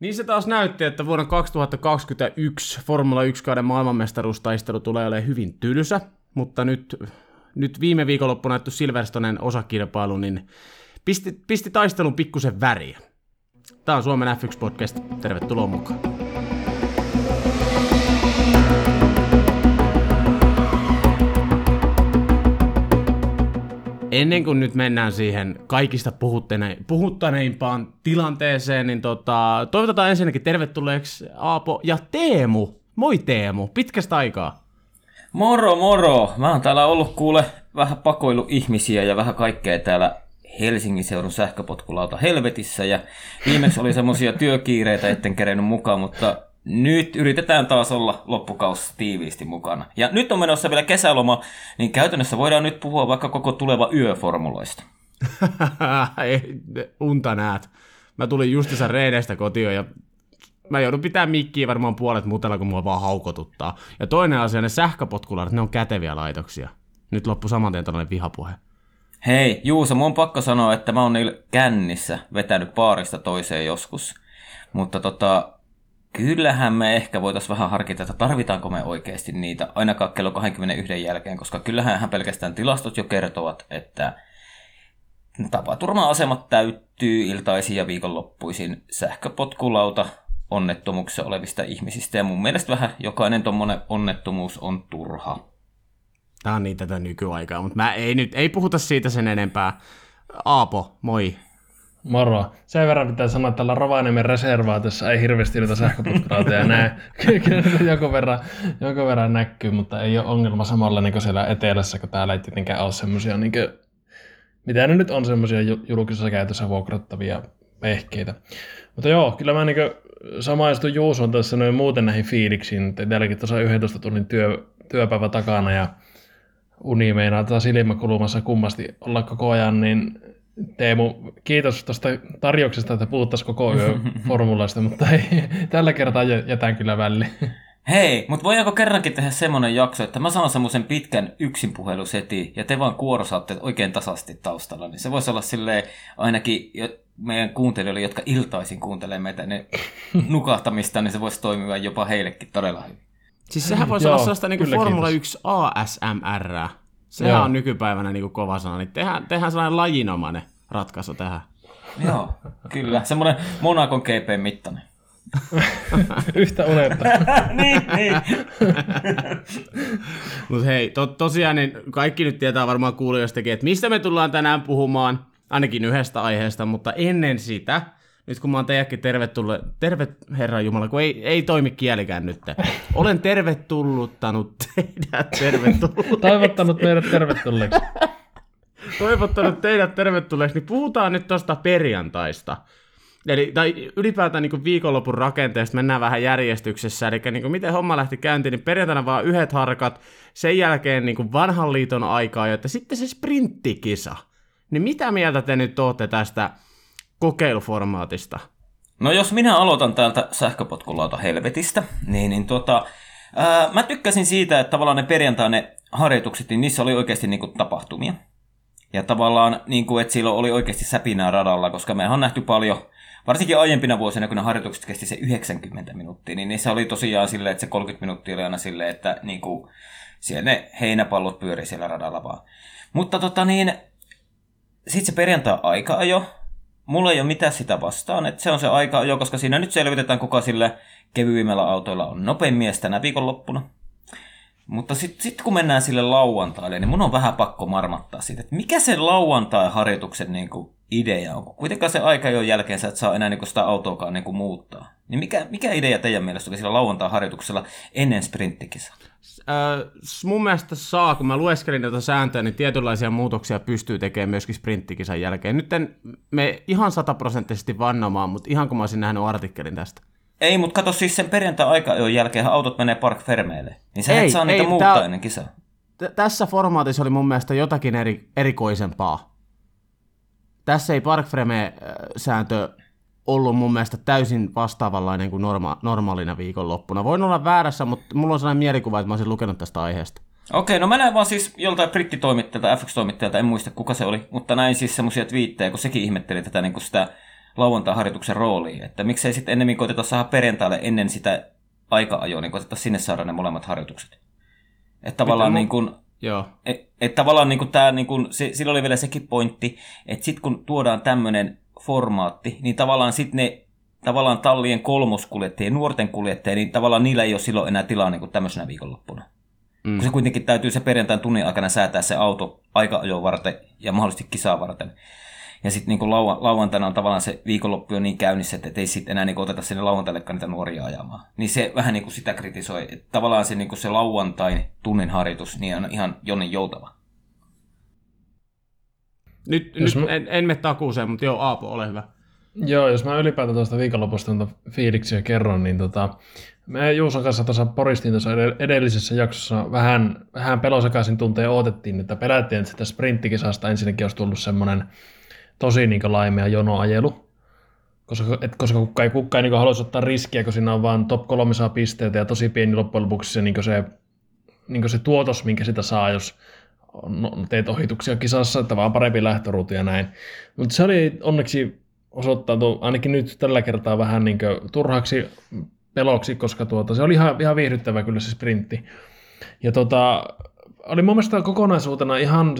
Niin se taas näytti, että vuonna 2021 Formula 1-kauden maailmanmestaruustaistelu tulee olemaan hyvin tylsä, mutta nyt, nyt viime viikonloppuna näytty Silverstonen osakilpailu, niin pisti, pisti taistelun pikkusen väriä. Tämä on Suomen F1-podcast. Tervetuloa mukaan. Ennen kuin nyt mennään siihen kaikista puhuttaneimpaan tilanteeseen, niin tota, toivotetaan ensinnäkin tervetulleeksi Aapo ja Teemu. Moi Teemu, pitkästä aikaa. Moro moro! Mä oon täällä ollut kuule vähän pakoilu ihmisiä ja vähän kaikkea täällä Helsingin seudun sähköpotkulauta helvetissä ja viimeksi oli semmosia työkiireitä, etten kerennyt mukaan, mutta nyt yritetään taas olla loppukausi tiiviisti mukana. Ja nyt on menossa vielä kesäloma, niin käytännössä voidaan nyt puhua vaikka koko tuleva yöformuloista. Unta näet. Mä tulin justissa reideistä kotiin ja mä joudun pitää mikkiä varmaan puolet mutella, kun mua vaan haukotuttaa. Ja toinen asia, ne sähköpotkularit, ne on käteviä laitoksia. Nyt loppu saman tien tällainen vihapuhe. Hei, Juuso, mun on pakko sanoa, että mä oon niillä kännissä vetänyt paarista toiseen joskus. Mutta tota, kyllähän me ehkä voitaisiin vähän harkita, että tarvitaanko me oikeasti niitä ainakaan kello 21 jälkeen, koska kyllähän pelkästään tilastot jo kertovat, että tapaturma-asemat täyttyy iltaisin ja viikonloppuisin sähköpotkulauta onnettomuuksissa olevista ihmisistä, ja mun mielestä vähän jokainen tuommoinen onnettomuus on turha. Tämä on niin tätä nykyaikaa, mutta mä ei nyt, ei puhuta siitä sen enempää. Aapo, moi. Moro. Sen verran pitää sanoa, että tällä Rovaniemen reservaatiossa ei hirveästi niitä sähköputkurautoja näe. Kyllä jonkun verran, jonkun verran näkyy, mutta ei ole ongelma samalla niin kuin siellä etelässä, kun täällä ei tietenkään ole semmoisia, niin kuin, mitä ne nyt on semmoisia julkisessa käytössä vuokrattavia vehkeitä. Mutta joo, kyllä mä niin samaistun Juuson tässä noin muuten näihin fiiliksiin. Teilläkin tuossa 11 tunnin työ, työpäivä takana ja uni meinaa tätä silmäkulmassa kummasti olla koko ajan, niin Teemu, kiitos tuosta tarjouksesta, että puhuttaisiin koko yö formulaista, mutta ei, tällä kertaa jätän kyllä väliin. Hei, mutta voidaanko kerrankin tehdä semmoinen jakso, että mä saan semmoisen pitkän yksinpuheluseti ja te vaan kuorosaatte oikein tasasti taustalla, niin se voisi olla silleen ainakin meidän kuuntelijoille, jotka iltaisin kuuntelee meitä ne nukahtamista, niin se voisi toimia jopa heillekin todella hyvin. Siis sehän voisi olla sellaista niin kuin Formula kiitos. 1 ASMR. Sehän Joo. on nykypäivänä niin kuin kova sana, niin tehdään, tehdään sellainen lajinomainen ratkaisu tähän. Joo, kyllä. Semmoinen Monakon GP mittainen. Yhtä unelta. niin, niin. Mutta hei, to, tosiaan niin kaikki nyt tietää varmaan kuulijoistakin, että mistä me tullaan tänään puhumaan, ainakin yhdestä aiheesta, mutta ennen sitä, nyt kun mä oon teidätkin tervetullut, terve herra Jumala, kun ei, ei toimi kielikään nyt. Olen tervetulluttanut teidät tervetulleeksi. Toivottanut meidät tervetulleeksi. Toivottanut teidät tervetulleeksi, niin puhutaan nyt tuosta perjantaista. Eli, tai ylipäätään niin viikonlopun rakenteesta mennään vähän järjestyksessä, eli niin kuin miten homma lähti käyntiin, niin perjantaina vaan yhdet harkat, sen jälkeen niin vanhan liiton aikaa, jotta sitten se sprinttikisa. Niin mitä mieltä te nyt olette tästä kokeiluformaatista? No jos minä aloitan täältä sähköpotkulauta helvetistä, niin, niin tota, ää, mä tykkäsin siitä, että tavallaan ne perjantainen harjoitukset, niin niissä oli oikeasti niin kuin, tapahtumia. Ja tavallaan, niin kuin, että silloin oli oikeasti säpinää radalla, koska me on nähty paljon, varsinkin aiempina vuosina, kun ne harjoitukset kesti se 90 minuuttia, niin se oli tosiaan silleen, että se 30 minuuttia oli aina silleen, että niin kuin, siellä ne heinäpallot pyöri siellä radalla vaan. Mutta tota niin, sitten se perjantai-aika jo, mulla ei ole mitään sitä vastaan, että se on se aika jo, koska siinä nyt selvitetään, kuka sille kevyimmillä autoilla on nopein mies tänä viikonloppuna. Mutta sitten sit kun mennään sille lauantaille, niin mun on vähän pakko marmattaa siitä, että mikä se lauantai-harjoituksen niin kuin idea on. Kuitenkaan se aika jo jälkeen sä et saa enää niin sitä autoakaan niin muuttaa. Niin mikä, mikä idea teidän mielestä oli sillä lauantai-harjoituksella ennen sprinttikisaa? Äh, mun mielestä saa, kun mä lueskelin näitä sääntöjä, niin tietynlaisia muutoksia pystyy tekemään myöskin sprinttikisan jälkeen. Nyt en me ihan sataprosenttisesti vannomaan, mutta ihan kun mä olisin nähnyt artikkelin tästä. Ei, mutta kato siis sen perjantai-aika jälkeen autot menee Park Fermeelle. Niin sä ei, et saa niitä ei, muuttaa tää, ennen kisaa. T- tässä formaatissa oli mun mielestä jotakin eri, erikoisempaa. Tässä ei Park Frame-sääntö ollut mun mielestä täysin vastaavanlainen kuin norma- normaalina viikonloppuna. Voin olla väärässä, mutta mulla on sellainen mielikuva, että mä olisin lukenut tästä aiheesta. Okei, no mä näin vaan siis joltain brittitoimittajalta, FX-toimittajalta, en muista kuka se oli, mutta näin siis semmoisia twiittejä, kun sekin ihmetteli tätä niin kuin sitä lauantai-harjoituksen rooliin. Että miksei sitten ennemmin koiteta saada perjantaille ennen sitä aika-ajoa, niin koiteta sinne saada ne molemmat harjoitukset. Että tavallaan, niin kuin, Joo. et, et tavallaan niin kuin tämä, niin kuin, se, sillä oli vielä sekin pointti, että sitten kun tuodaan tämmöinen formaatti, niin tavallaan sitten ne tavallaan tallien kolmoskuljettajien, nuorten kuljettajien, niin tavallaan niillä ei ole silloin enää tilaa niin kuin tämmöisenä viikonloppuna. Mm. Kun se kuitenkin täytyy se perjantain tunnin aikana säätää se auto aika varten ja mahdollisesti kisaa varten. Ja sitten niin lauan, lauantaina on tavallaan se viikonloppu jo niin käynnissä, että ei sitten enää niin oteta sinne lauantaillekaan niitä nuoria ajamaan. Niin se vähän niin kuin sitä kritisoi. Että tavallaan se, niin kuin se lauantain tunnin harjoitus niin on ihan jonnen joutava. Nyt, nyt mä... en, en mene takuuseen, mutta joo, Aapo, ole hyvä. Joo, jos mä ylipäätään tuosta viikonlopusta fiiliksiä kerron, niin tota, me Juuson kanssa tuossa poristiin tuossa edellisessä jaksossa vähän, vähän pelosekaisin tunteen odotettiin, että pelättiin, että sitä sprinttikisasta ensinnäkin olisi tullut semmoinen tosi niin laimea jonoajelu, koska, et, koska kukka ei, kukka ei niin haluaisi ottaa riskiä, kun siinä on vaan top 300 pisteitä ja tosi pieni loppujen lopuksi se, niin se, niin se tuotos, minkä sitä saa, jos no, teet ohituksia kisassa, että vaan parempi lähtöruutu ja näin. Mutta se oli onneksi osoittautu ainakin nyt tällä kertaa vähän niin turhaksi peloksi, koska tuota, se oli ihan, ihan viihdyttävä kyllä se sprintti. Ja tota, oli mun mielestä kokonaisuutena ihan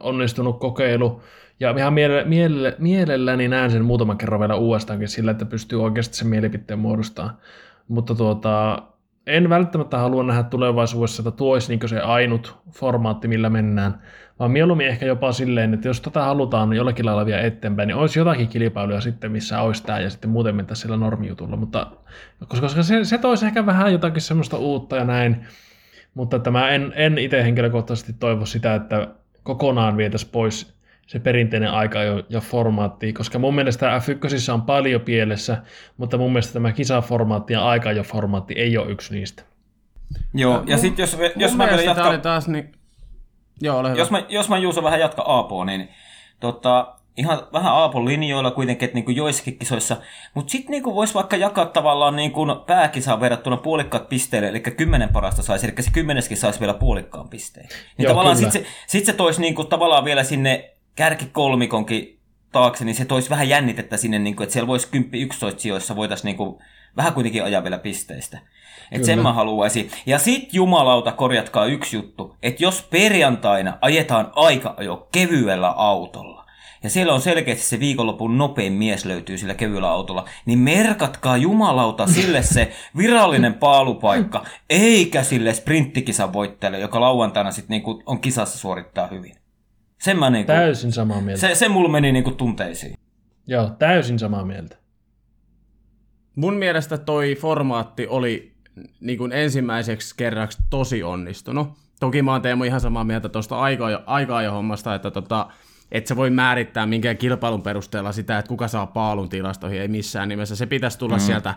onnistunut kokeilu, ja ihan miele, miele, mielelläni näen sen muutaman kerran vielä uudestaankin sillä, että pystyy oikeasti sen mielipiteen muodostamaan. Mutta tuota, en välttämättä halua nähdä tulevaisuudessa, että tuo olisi niin se ainut formaatti, millä mennään, vaan mieluummin ehkä jopa silleen, että jos tätä halutaan jollakin lailla vielä eteenpäin, niin olisi jotakin kilpailuja sitten, missä olisi tämä ja sitten muuten mentäisiin sillä normijutulla, mutta koska se, se toisi ehkä vähän jotakin semmoista uutta ja näin, mutta että mä en, en itse henkilökohtaisesti toivo sitä, että kokonaan vietäisiin pois se perinteinen aika ja formaatti, koska mun mielestä F1 on paljon pielessä, mutta mun mielestä tämä kisaformaatti ja aika ja formaatti ei ole yksi niistä. Joo, ja sitten jos, jos mä vielä jatkan... taas niin... Joo, ole hyvä. Jos mä, jos mä Juuso vähän jatka Aapoa, niin tota, ihan vähän Aapon linjoilla kuitenkin, että niinku joissakin kisoissa, mutta sitten niinku voisi vaikka jakaa tavallaan niinku pääkisaan verrattuna puolikkaat pisteille, eli kymmenen parasta saisi, eli se kymmeneskin saisi vielä puolikkaan pisteen. Niin Joo, tavallaan sitten se, sit se toisi niinku tavallaan vielä sinne kärkikolmikonkin taakse, niin se toisi vähän jännitettä sinne, niin kuin, että siellä voisi 10-11 sijoissa voitaisiin niin kuin, vähän kuitenkin ajaa vielä pisteistä. Että sen mä haluaisin. Ja sit jumalauta korjatkaa yksi juttu, että jos perjantaina ajetaan aika ajo kevyellä autolla, ja siellä on selkeästi se viikonlopun nopein mies löytyy sillä kevyellä autolla, niin merkatkaa jumalauta sille se virallinen paalupaikka, eikä sille sprinttikisan voittajalle, joka lauantaina sitten niinku on kisassa suorittaa hyvin. Sen mä niinku, täysin samaa mieltä. Se, se mulla meni niinku tunteisiin. Joo, täysin samaa mieltä. Mun mielestä toi formaatti oli niin kuin ensimmäiseksi kerraksi tosi onnistunut. Toki mä oon Teemu ihan samaa mieltä tuosta aikaa jo hommasta, että tota, et se voi määrittää minkään kilpailun perusteella sitä, että kuka saa paalun tilastoihin, ei missään nimessä. Se pitäisi tulla mm. sieltä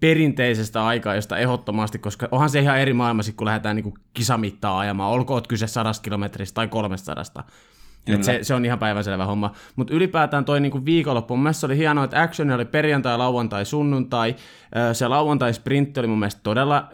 perinteisestä aikaa, josta ehdottomasti, koska onhan se ihan eri maailmassa, kun lähdetään niin kisamittaa ajamaan, olkoon kyse sadasta kilometristä tai 300. Se, se, on ihan päivänselvä homma. Mutta ylipäätään toi niinku viikonloppu, mun oli hienoa, että action oli perjantai, lauantai, sunnuntai. Se lauantai-sprintti oli mun mielestä todella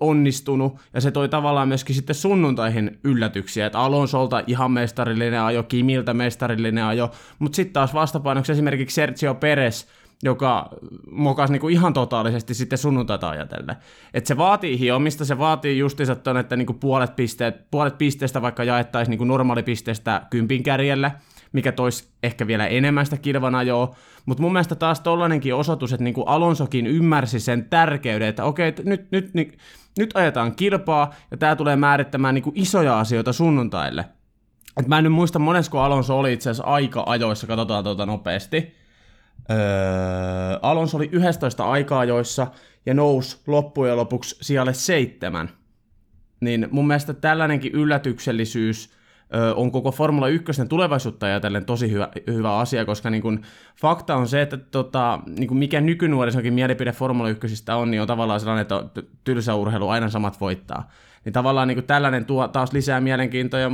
onnistunut, ja se toi tavallaan myöskin sitten sunnuntaihin yllätyksiä, että Alonsolta ihan mestarillinen ajo, Kimiltä mestarillinen ajo, mutta sitten taas vastapainoksi esimerkiksi Sergio Perez, joka mokasi niinku ihan totaalisesti sitten sunnuntaita ajatellen. Et se vaatii hiomista, se vaatii justiinsa ton, että niinku puolet, pisteet, puolet pisteestä vaikka jaettaisiin niinku normaalipisteestä kympin kärjelle, mikä toisi ehkä vielä enemmän sitä kilvanajoa, mutta mun mielestä taas tollainenkin osoitus, että niinku Alonsokin ymmärsi sen tärkeyden, että okei, nyt, nyt, nyt, nyt ajetaan kilpaa, ja tämä tulee määrittämään niinku isoja asioita sunnuntaille. Et mä en nyt muista monesko Alonso oli itse asiassa aika ajoissa, katsotaan tuota nopeasti, Öö, Alonso oli 11 aikaa joissa ja nousi loppujen lopuksi sijalle seitsemän. Niin mun mielestä tällainenkin yllätyksellisyys öö, on koko Formula 1 tulevaisuutta ajatellen tosi hyvä, hyvä asia, koska niin kun, fakta on se, että tota, niin kun mikä nykynuorisokin mielipide Formula 1 on, niin on tavallaan sellainen, että tylsä urheilu aina samat voittaa. Niin tavallaan niin tällainen tuo taas lisää mielenkiintoa, ja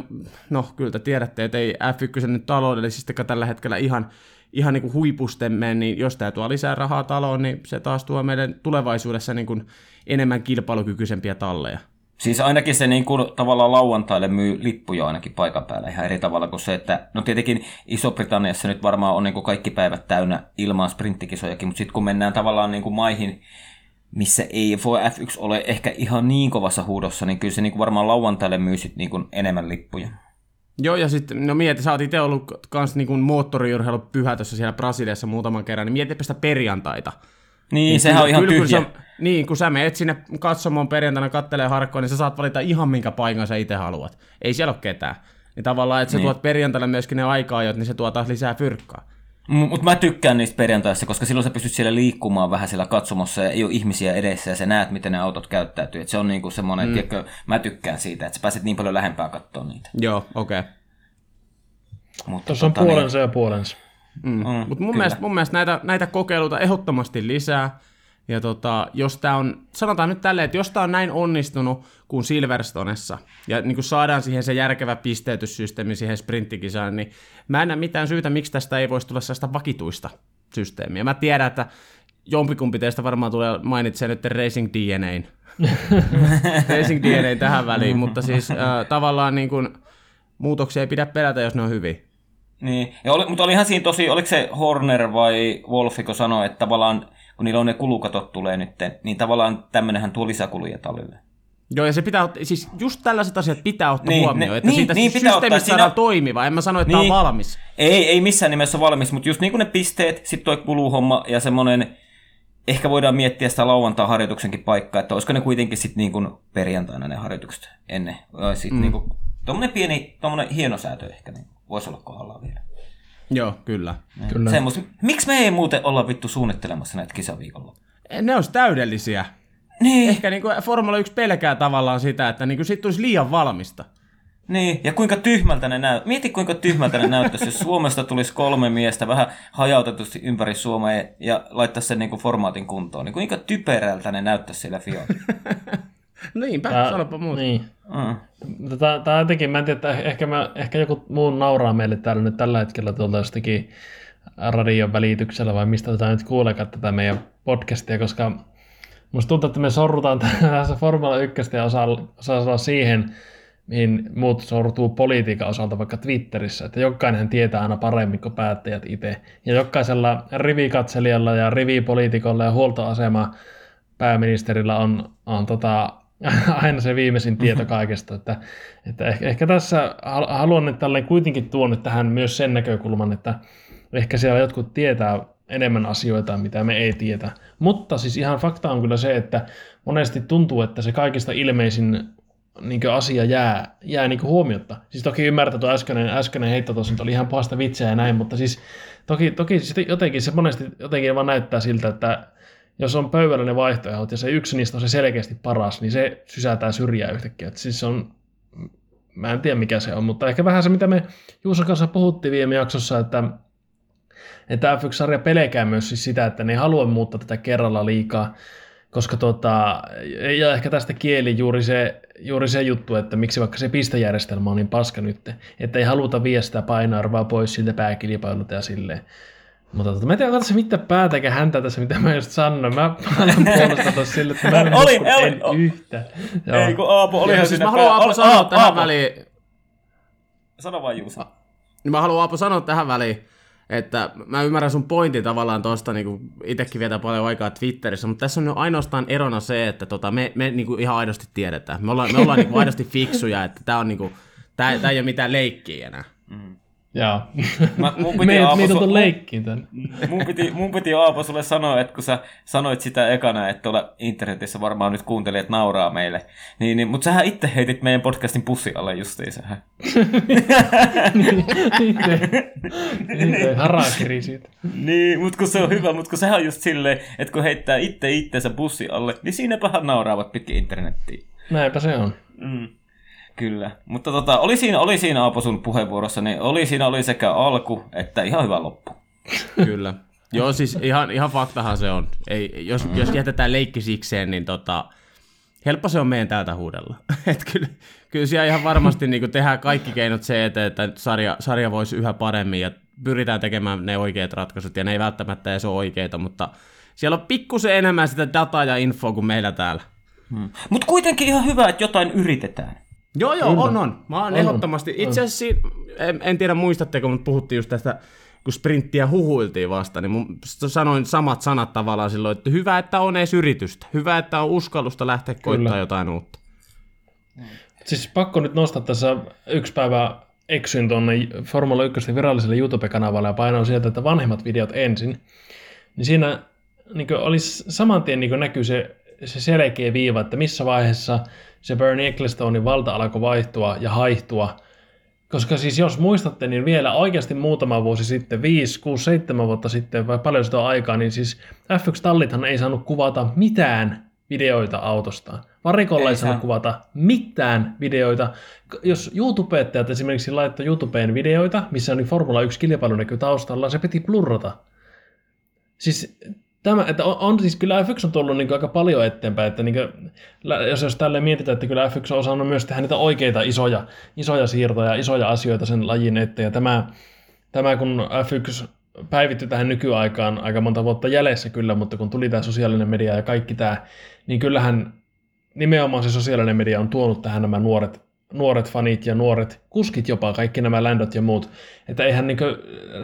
no kyllä te tiedätte, että ei F1 nyt taloudellisesti tällä hetkellä ihan ihan niin kuin huipustemme, niin jos tämä tuo lisää rahaa taloon, niin se taas tuo meidän tulevaisuudessa niin kuin enemmän kilpailukykyisempiä talleja. Siis ainakin se niin kuin, tavallaan lauantaille myy lippuja ainakin paikan päällä ihan eri tavalla kuin se, että no tietenkin Iso-Britanniassa nyt varmaan on niin kuin kaikki päivät täynnä ilman sprinttikisojakin, mutta sitten kun mennään tavallaan niin kuin maihin, missä ei voi F1 ole ehkä ihan niin kovassa huudossa, niin kyllä se niin kuin varmaan lauantaille myy sit niin kuin enemmän lippuja. Joo, ja sitten, no mieti, sä oot itse ollut kans niin moottoriurheilu pyhätössä siellä Brasiliassa muutaman kerran, niin mietipä sitä perjantaita. Niin, niin sehän kyllä, on ihan kyllä, tyhjä. Kyllä se, niin, kun sä menet sinne katsomaan perjantaina kattelee harkkoa, niin sä saat valita ihan minkä paikan sä itse haluat. Ei siellä ole ketään. Niin tavallaan, että sä niin. tuot perjantaina myöskin ne aikaa, niin se tuo taas lisää fyrkkaa. Mutta mä tykkään niistä perjantaissa, koska silloin sä pystyt siellä liikkumaan vähän siellä katsomossa ja ei ole ihmisiä edessä ja sä näet, miten ne autot käyttäytyy. Et se on niinku semmoinen, mm. tiedätkö, mä tykkään siitä, että sä pääset niin paljon lähempää katsoa niitä. Joo, okei. Okay. Mutta Tuossa on tota, puolensa niin... ja puolensa. Mm. Mm, Mutta mun, mielestä, mun mielestä näitä, näitä kokeiluita ehdottomasti lisää. Ja tota, jos tää on, sanotaan nyt tälleen, että jos tämä on näin onnistunut kuin Silverstonessa, ja niin kuin saadaan siihen se järkevä pisteytyssysteemi siihen sprinttikisaan, niin mä en näe mitään syytä, miksi tästä ei voisi tulla sellaista vakituista systeemiä. Mä tiedän, että jompikumpi teistä varmaan tulee mainitsemaan nyt Racing DNAin. Racing DNA tähän väliin, mutta siis äh, tavallaan niin kuin, muutoksia ei pidä pelätä, jos ne on hyviä. Niin, ja oli, mutta olihan siinä tosi, oliko se Horner vai Wolfi, kun sanoi, että tavallaan kun niillä on ne kulukatot tulee nyt, niin tavallaan tämmöinenhän tuo lisäkuluja tallille. Joo, ja se pitää, siis just tällaiset asiat pitää ottaa niin, huomioon, ne, että niin, siitä niin, systeemistä saadaan siinä... toimiva. En mä sano, että niin. tämä on valmis. Ei, ei missään nimessä valmis, mutta just niin kuin ne pisteet, sitten tuo kuluhomma ja semmoinen, ehkä voidaan miettiä sitä lauantaa harjoituksenkin paikkaa, että olisiko ne kuitenkin sitten niin kuin perjantaina ne harjoitukset ennen. Sitten mm. niin kuin, tuommoinen pieni, tuommoinen hieno säätö ehkä niin voisi olla kohdallaan vielä. Joo, kyllä. kyllä. Semmos, miksi me ei muuten olla vittu suunnittelemassa näitä kisaviikolla? Ne olisi täydellisiä. Niin. Ehkä niin kuin Formula 1 pelkää tavallaan sitä, että niin kuin siitä tulisi liian valmista. Niin, ja kuinka tyhmältä ne näyttää. Mieti kuinka tyhmältä ne näyttäisi, jos Suomesta tulisi kolme miestä vähän hajautetusti ympäri Suomea ja laittaisi sen niin kuin formaatin kuntoon. Niin kuinka typerältä ne näyttäisi sillä Fiat. Niinpä, Tää, sanopa muuta. Niin. Mm. Tämä, tämä jotenkin, mä en tiedä, että ehkä, mä, ehkä joku muu nauraa meille täällä nyt tällä hetkellä tuolta jostakin radion välityksellä vai mistä tätä nyt kuulekaan tätä meidän podcastia, koska musta tuntuu, että me sorrutaan tässä Formula 1 ja osaa, osaa siihen, mihin muut sortuu politiikan osalta vaikka Twitterissä, että jokainen tietää aina paremmin kuin päättäjät itse. Ja jokaisella rivikatselijalla ja rivipoliitikolla ja huoltoasema pääministerillä on, on tota, aina se viimeisin tieto mhm. kaikesta. Että, että ehkä, ehkä tässä haluan nyt tälleen kuitenkin tuonut tähän myös sen näkökulman, että ehkä siellä jotkut tietää enemmän asioita, mitä me ei tietä. Mutta siis ihan fakta on kyllä se, että monesti tuntuu, että se kaikista ilmeisin niin asia jää, jää niin huomiotta. Siis toki ymmärtää tuo äskeinen, äskeinen heitto tuossa oli ihan pahasta vitseä ja näin, mutta siis toki, toki jotenkin se monesti jotenkin vaan näyttää siltä, että jos on pöydällä ne vaihtoehdot ja se yksi niistä on se selkeästi paras, niin se sysätään syrjää yhtäkkiä. Et siis on, mä en tiedä mikä se on, mutta ehkä vähän se, mitä me Juuson kanssa puhuttiin viime jaksossa, että että F1-sarja pelkää myös siis sitä, että ne ei halua muuttaa tätä kerralla liikaa, koska tota, ja ehkä tästä kieli juuri se, juuri se juttu, että miksi vaikka se pistejärjestelmä on niin paska nyt, että ei haluta viedä sitä painoarvoa pois siltä pääkilpailulta ja silleen. Mutta tota, mä en tiedä, se mitä päätä eikä häntä tässä, mitä mä just sanoin. Mä alan puolesta tuossa sille, että mä en oli, oli, en yhtä. Joo. Ei, kun Aapo oli siis mä haluan Aapo sanoa tähän Aapo. väliin. Sano vaan Juusa. Niin mä haluan Aapo sanoa tähän väliin, että mä ymmärrän sun pointin tavallaan tosta, niin itsekin vietän paljon aikaa Twitterissä, mutta tässä on nyt ainoastaan erona se, että tota, me, me niin kuin ihan aidosti tiedetään. Me ollaan, me ollaan niin kuin aidosti fiksuja, että tää on niin kuin, tää, tää ei ole mitään leikkiä enää. Mm. Joo. Mä, mun piti Aapo, leikkiin tän. Mun piti, mun piti Aapo sulle sanoa, että kun sä sanoit sitä ekana, että tuolla internetissä varmaan nyt kuuntelijat nauraa meille, niin, niin, mutta sähän itse heitit meidän podcastin pussi alle justiinsa. niin, harakiri siitä. Niin, mutta kun se on hyvä, mutta kun sehän on just silleen, että kun heittää itse itseensä bussi alle, niin siinäpähän nauraavat pitkin internettiin. Näinpä se on. Mm. Kyllä, mutta tota, oli siinä, oli siinä Aapo sun puheenvuorossa, niin oli siinä oli sekä alku että ihan hyvä loppu. Kyllä. Joo, siis ihan, ihan faktahan se on. Ei, jos, mm. jos jätetään leikki sikseen, niin tota, helppo se on meidän täältä huudella. Et kyllä, kyllä siellä ihan varmasti niin tehdään kaikki keinot se, että, että sarja, sarja voisi yhä paremmin ja pyritään tekemään ne oikeat ratkaisut, ja ne ei välttämättä edes ole oikeita, mutta siellä on pikkusen enemmän sitä dataa ja infoa kuin meillä täällä. Hmm. Mutta kuitenkin ihan hyvä, että jotain yritetään. Joo, joo, Kyllä. on, on. Mä oon On, ehdottomasti. Itse asiassa, en, en tiedä muistatteko, mutta puhuttiin just tästä, kun sprinttiä huhuiltiin vasta, niin mun, sanoin samat sanat tavallaan silloin, että hyvä, että on edes yritystä. Hyvä, että on uskallusta lähteä koittaa jotain uutta. Siis pakko nyt nostaa tässä yksi päivä eksyin tuonne Formula 1 viralliselle YouTube-kanavalle ja painoin sieltä, että vanhemmat videot ensin. Niin siinä niin olisi saman tien niin näkyy se, se selkeä viiva, että missä vaiheessa se Bernie Ecclestonein valta alkoi vaihtua ja haihtua. Koska siis jos muistatte, niin vielä oikeasti muutama vuosi sitten, 5, 6, 7 vuotta sitten, vai paljon sitä on aikaa, niin siis F1-tallithan ei saanut kuvata mitään videoita autostaan. Varikolla ei, Ei saanut saa. kuvata mitään videoita. Jos YouTubettajat esimerkiksi laittoi YouTubeen videoita, missä oli Formula 1 kilpailu näkyy taustalla, se piti blurrata. Siis tämä, että on, on siis kyllä F1 on tullut niin aika paljon eteenpäin, että niin kuin, jos, jos tälleen mietitään, että kyllä F1 on osannut myös tehdä niitä oikeita isoja, isoja siirtoja, isoja asioita sen lajin eteen, ja tämä, tämä kun F1 päivittyi tähän nykyaikaan aika monta vuotta jäljessä kyllä, mutta kun tuli tämä sosiaalinen media ja kaikki tämä, niin kyllähän nimenomaan se sosiaalinen media on tuonut tähän nämä nuoret, nuoret fanit ja nuoret kuskit jopa, kaikki nämä Landot ja muut. Että eihän niin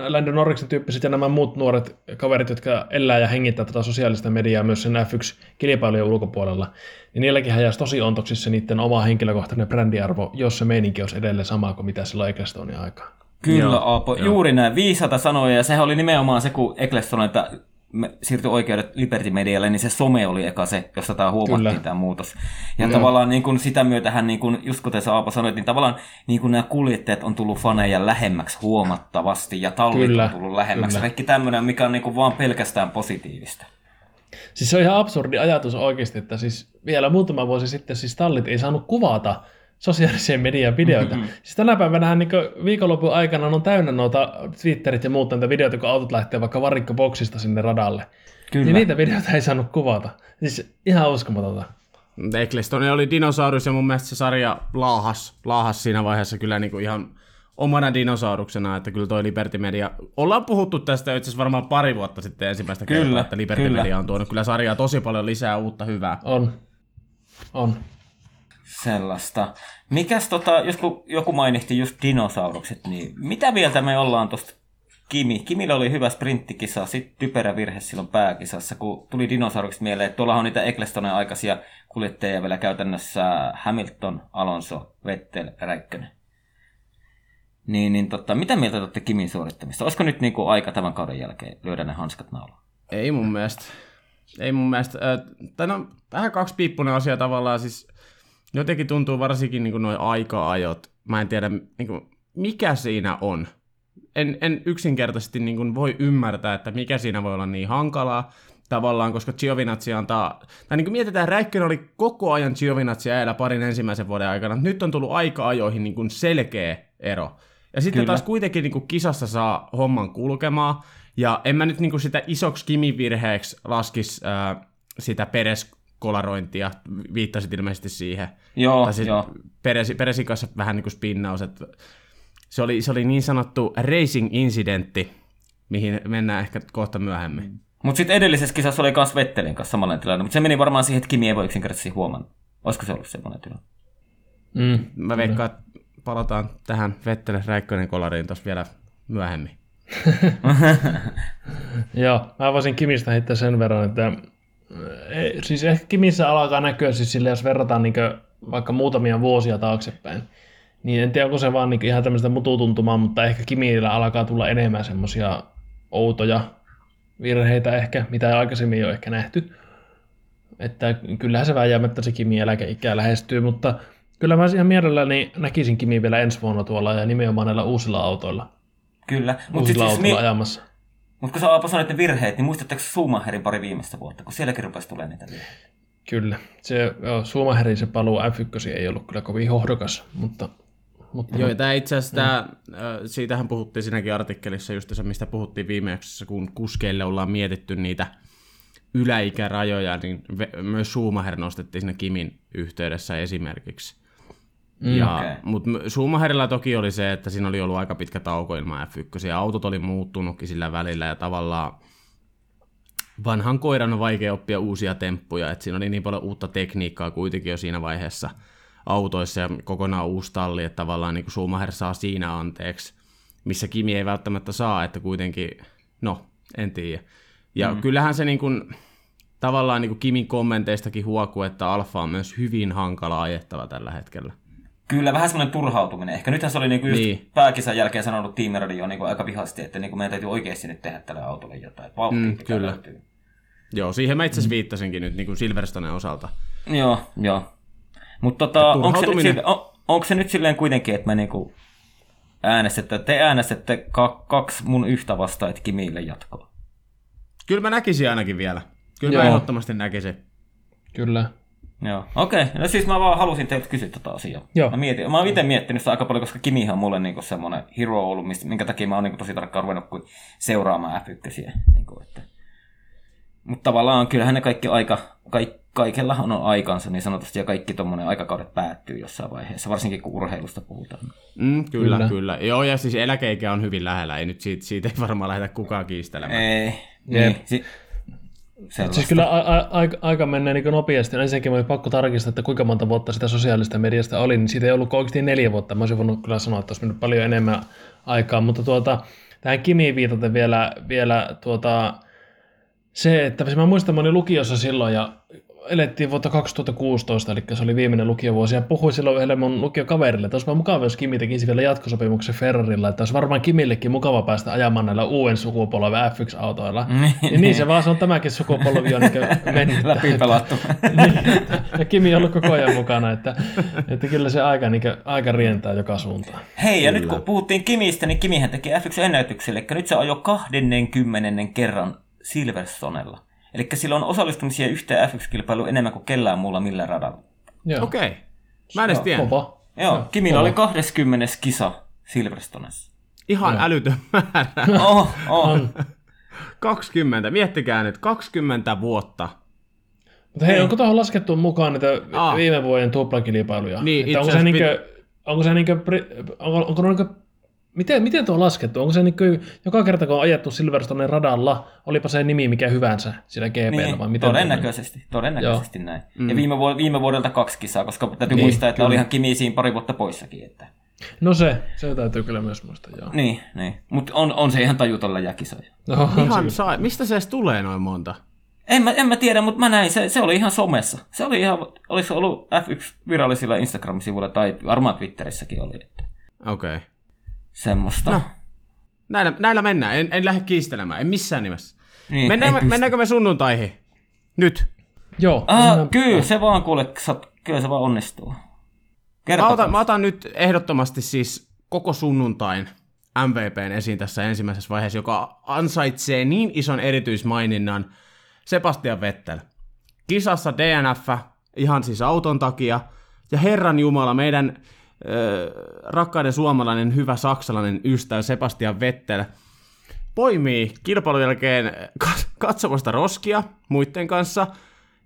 Lando Norriksen tyyppiset ja nämä muut nuoret kaverit, jotka elää ja hengittää tätä sosiaalista mediaa myös sen F1-kilpailujen ulkopuolella, niin niilläkin jäisi tosi ontoksissa niiden oma henkilökohtainen brändiarvo, jos se meininki olisi edelleen sama kuin mitä silloin Ecclestonein aikaan. Kyllä, Joo, Aapo. joo. Juuri näin. Viisata sanoja, ja sehän oli nimenomaan se, kun Eccleston että siirtyi oikeudet Liberty Medialle, niin se some oli eka se, jossa tämä huomattiin Kyllä. tämä muutos. Ja Joo. tavallaan niin kuin sitä myötähän, niin kuin, just kuten sä Aapo sanoit, niin tavallaan niin kuin nämä kuljettajat on tullut faneja lähemmäksi huomattavasti, ja tallit Kyllä, on tullut lähemmäksi. kyllä. Kaikki tämmöinen, mikä on niin kuin vaan pelkästään positiivista. Siis se on ihan absurdi ajatus oikeasti, että siis vielä muutama vuosi sitten siis tallit ei saanut kuvata sosiaaliseen median videoita. Mm-hmm. Siis tänä päivänä niin viikonlopun aikana on täynnä noita Twitterit ja muuta näitä videoita, kun autot lähtee vaikka varikkoboksista sinne radalle. Kyllä. Niin niitä videoita ei saanut kuvata. Siis ihan uskomatonta. Ecclestone oli dinosaurus ja mun mielestä se sarja laahas, laahas siinä vaiheessa kyllä niinku ihan omana dinosauruksena, että kyllä toi Liberty Media, ollaan puhuttu tästä itse asiassa varmaan pari vuotta sitten ensimmäistä Kyllä, kertaa, että Liberty kyllä. Media on tuonut kyllä sarjaa tosi paljon lisää uutta hyvää. On. On. Sellaista. Mikäs tota, jos joku mainitsi just dinosaurukset, niin mitä mieltä me ollaan tosta Kimi? Kimillä oli hyvä sprinttikisa, sitten typerä virhe silloin pääkisassa, kun tuli dinosaurukset mieleen, että tuolla on niitä Ecclestonen aikaisia kuljettajia vielä käytännössä Hamilton, Alonso, Vettel, Räikkönen. Niin, niin tota, mitä mieltä te olette Kimin suorittamista? Olisiko nyt niinku aika tämän kauden jälkeen lyödä ne hanskat naulaan? Ei mun mielestä. Ei mun mielestä. Tai no, vähän kaksipiippunen asia tavallaan. Siis jotenkin tuntuu varsinkin niin noin aika-ajot. Mä en tiedä, niin kuin, mikä siinä on. En, en yksinkertaisesti niin kuin voi ymmärtää, että mikä siinä voi olla niin hankalaa tavallaan, koska Giovinazzi antaa, tai niin kuin mietitään, Räikkönen oli koko ajan Giovinazzi äärellä parin ensimmäisen vuoden aikana, nyt on tullut aika-ajoihin niin kuin selkeä ero. Ja sitten Kyllä. taas kuitenkin niin kuin kisassa saa homman kulkemaan, ja en mä nyt niin kuin sitä isoksi Kimin virheeksi laskis äh, sitä Peres-kolarointia, viittasit ilmeisesti siihen. Joo, Tai siis joo. Peresi, Peresin kanssa vähän niin kuin spinnaus, että se oli, se oli niin sanottu racing-incidentti, mihin mennään ehkä kohta myöhemmin. Mutta sitten edellisessä kisassa oli myös Vettelin kanssa samanlainen tilanne, mutta se meni varmaan siihen, että Kimi ei voi yksinkertaisesti huomannut. Olisiko se ollut semmoinen tilanne? Mm. Mä veikkaan, että palataan tähän Vettele Räikkönen kolariin tuossa vielä myöhemmin. Joo, mä voisin Kimistä heittää sen verran, että siis ehkä Kimissä alkaa näkyä siis sille, jos verrataan niin vaikka muutamia vuosia taaksepäin, niin en tiedä, onko se vaan niin ihan tämmöistä mututuntumaa, mutta ehkä Kimillä alkaa tulla enemmän semmoisia outoja virheitä ehkä, mitä ei aikaisemmin ei ole ehkä nähty. Että kyllähän se vääjäämättä se Kimi eläkeikä lähestyy, mutta kyllä mä ihan mielelläni näkisin Kimi vielä ensi vuonna tuolla ja nimenomaan näillä uusilla autoilla. Kyllä. Mutta Uusilla siis, autoilla mi- ajamassa. Mut kun sä Aapo sanoit ne virheet, niin muistatteko Schumacherin pari viimeistä vuotta, kun sielläkin rupesi tulemaan niitä virheitä? Kyllä. Se, joo, Suomaherin se paluu F1 ei ollut kyllä kovin hohdokas, mutta... mutta Joo, tämä itse asiassa, tää, siitähän puhuttiin siinäkin artikkelissa just se, mistä puhuttiin viime jaksossa, kun kuskeille ollaan mietitty niitä yläikärajoja, niin myös Schumacher nostettiin siinä Kimin yhteydessä esimerkiksi. Mm, ja, okei. Mutta Schumacherilla toki oli se, että siinä oli ollut aika pitkä tauko ilman F1, ja autot oli muuttunutkin sillä välillä, ja tavallaan vanhan koiran on vaikea oppia uusia temppuja, että siinä oli niin paljon uutta tekniikkaa kuitenkin jo siinä vaiheessa autoissa ja kokonaan uusi talli, että tavallaan niin kuin Schumacher saa siinä anteeksi, missä Kimi ei välttämättä saa, että kuitenkin, no, en tiedä. Ja mm. kyllähän se niin kuin, tavallaan niin kuin Kimin kommenteistakin huokuu, että Alfa on myös hyvin hankala ajettava tällä hetkellä. Kyllä, vähän semmoinen turhautuminen. Ehkä nythän se oli niinku just niin. pääkisän jälkeen sanonut tiimiradio niinku aika vihasti, että niinku meidän täytyy oikeasti nyt tehdä tälle autolle jotain. mm, kyllä. Löytyy. Joo, siihen mä itse asiassa viittasinkin nyt niin Silverstonen osalta. Joo, joo. Mutta tota, onko, se nyt on, onko se nyt silleen kuitenkin, että me niinku äänestätte, te äänestätte kaksi mun yhtä vastaan, että Kimille jatkoa? Kyllä mä näkisin ainakin vielä. Kyllä Joo. mä ehdottomasti näkisin. Kyllä. Joo, okei. Okay. No siis mä vaan halusin teiltä kysyä tätä tota asiaa. Joo. Mä, mietin, mä oon itse miettinyt sitä aika paljon, koska Kimihan on mulle niinku semmoinen hero ollut, minkä takia mä oon niinku tosi tarkkaan ruvennut seuraamaan F1. Niinku, että. Mutta tavallaan kyllähän ne kaikki aika, kaik, kaikella on aikansa niin sanotusti, ja kaikki tuommoinen aikakaudet päättyy jossain vaiheessa, varsinkin kun urheilusta puhutaan. Mm, kyllä, kyllä, kyllä. Joo, ja siis eläkeikä on hyvin lähellä, ei nyt siitä, siitä ei varmaan lähdetä kukaan kiistelemään. Ei, niin. Si- Siis kyllä a- a- aika, aika menee niin nopeasti. Ensinnäkin oli pakko tarkistaa, että kuinka monta vuotta sitä sosiaalista mediasta oli, niin siitä ei ollut oikeasti neljä vuotta. Mä olisin voinut kyllä sanoa, että olisi mennyt paljon enemmän aikaa, mutta tuota, tähän Kimiin viitaten vielä, vielä tuota, se, että mä muistan, mä olin lukiossa silloin ja elettiin vuotta 2016, eli se oli viimeinen lukiovuosi, ja puhuin silloin yhdelle mun lukiokaverille, että olisi mukava, jos Kimi tekisi vielä jatkosopimuksen Ferrarilla, että olisi varmaan Kimillekin mukava päästä ajamaan näillä uuden sukupolven F1-autoilla. niin, niin se vaan se on tämäkin sukupolvi on niin mennyt. Läpi pelattu. niin, ja Kimi on ollut koko ajan mukana, että, että kyllä se aika, niin kuin, aika rientää joka suuntaan. Hei, ja kyllä. nyt kun puhuttiin Kimistä, niin Kimihän teki F1-ennätykselle, eli nyt se ajoi 20 kerran Silverstonella. Eli sillä on osallistumisia yhteen F1-kilpailuun enemmän kuin kellään muulla millään radalla. Okei. Okay. Mä en edes tiedä. Joo, Kimillä oli 20. kisa Silverstonessa. Ihan Joo. älytön määrä. Oh, oh. 20, miettikää nyt, 20 vuotta. Mutta hei, onko tuohon laskettu mukaan niitä ah. viime vuoden tuplakilpailuja? Niin, onko, se niinkö, onko se niinkö, onko, onko niinkö Miten, miten tuo on laskettu? Onko se niin kuin, joka kerta, kun on ajettu Silverstone radalla, olipa se nimi mikä hyvänsä sillä GP, niin, vai miten todennäköisesti, todennäköisesti Joo. näin. Mm. Ja viime, vu- viime vuodelta kaksi kisaa, koska täytyy niin, muistaa, että kyllä. olihan Kimi siinä pari vuotta poissakin. Että... No se, se täytyy kyllä myös muistaa, joo. Niin, niin. mutta on, on se ihan tajutolla jäkisoja. No, ihan saa. Mistä se edes tulee noin monta? En mä, en mä tiedä, mutta mä näin, se, se oli ihan somessa. Se oli ihan, olisi ollut F1 virallisilla Instagram-sivuilla tai varmaan Twitterissäkin oli. Okei. Okay. Semmoista. No. Näillä, näillä mennään. En, en lähde kiistelemään. En missään nimessä. Niin, mennään, mennäänkö me sunnuntaihin? Nyt. Joo. Ah, kyllä, se vaan kuule, kyllä se vaan onnistuu. Mä otan, mä otan nyt ehdottomasti siis koko sunnuntain MVPn esiin tässä ensimmäisessä vaiheessa, joka ansaitsee niin ison erityismaininnan Sebastian Vettel. Kisassa DNF, ihan siis auton takia, ja Herran Jumala, meidän rakkaiden suomalainen hyvä saksalainen ystävä Sebastian Vettel poimii kilpailun jälkeen katsomasta roskia muiden kanssa.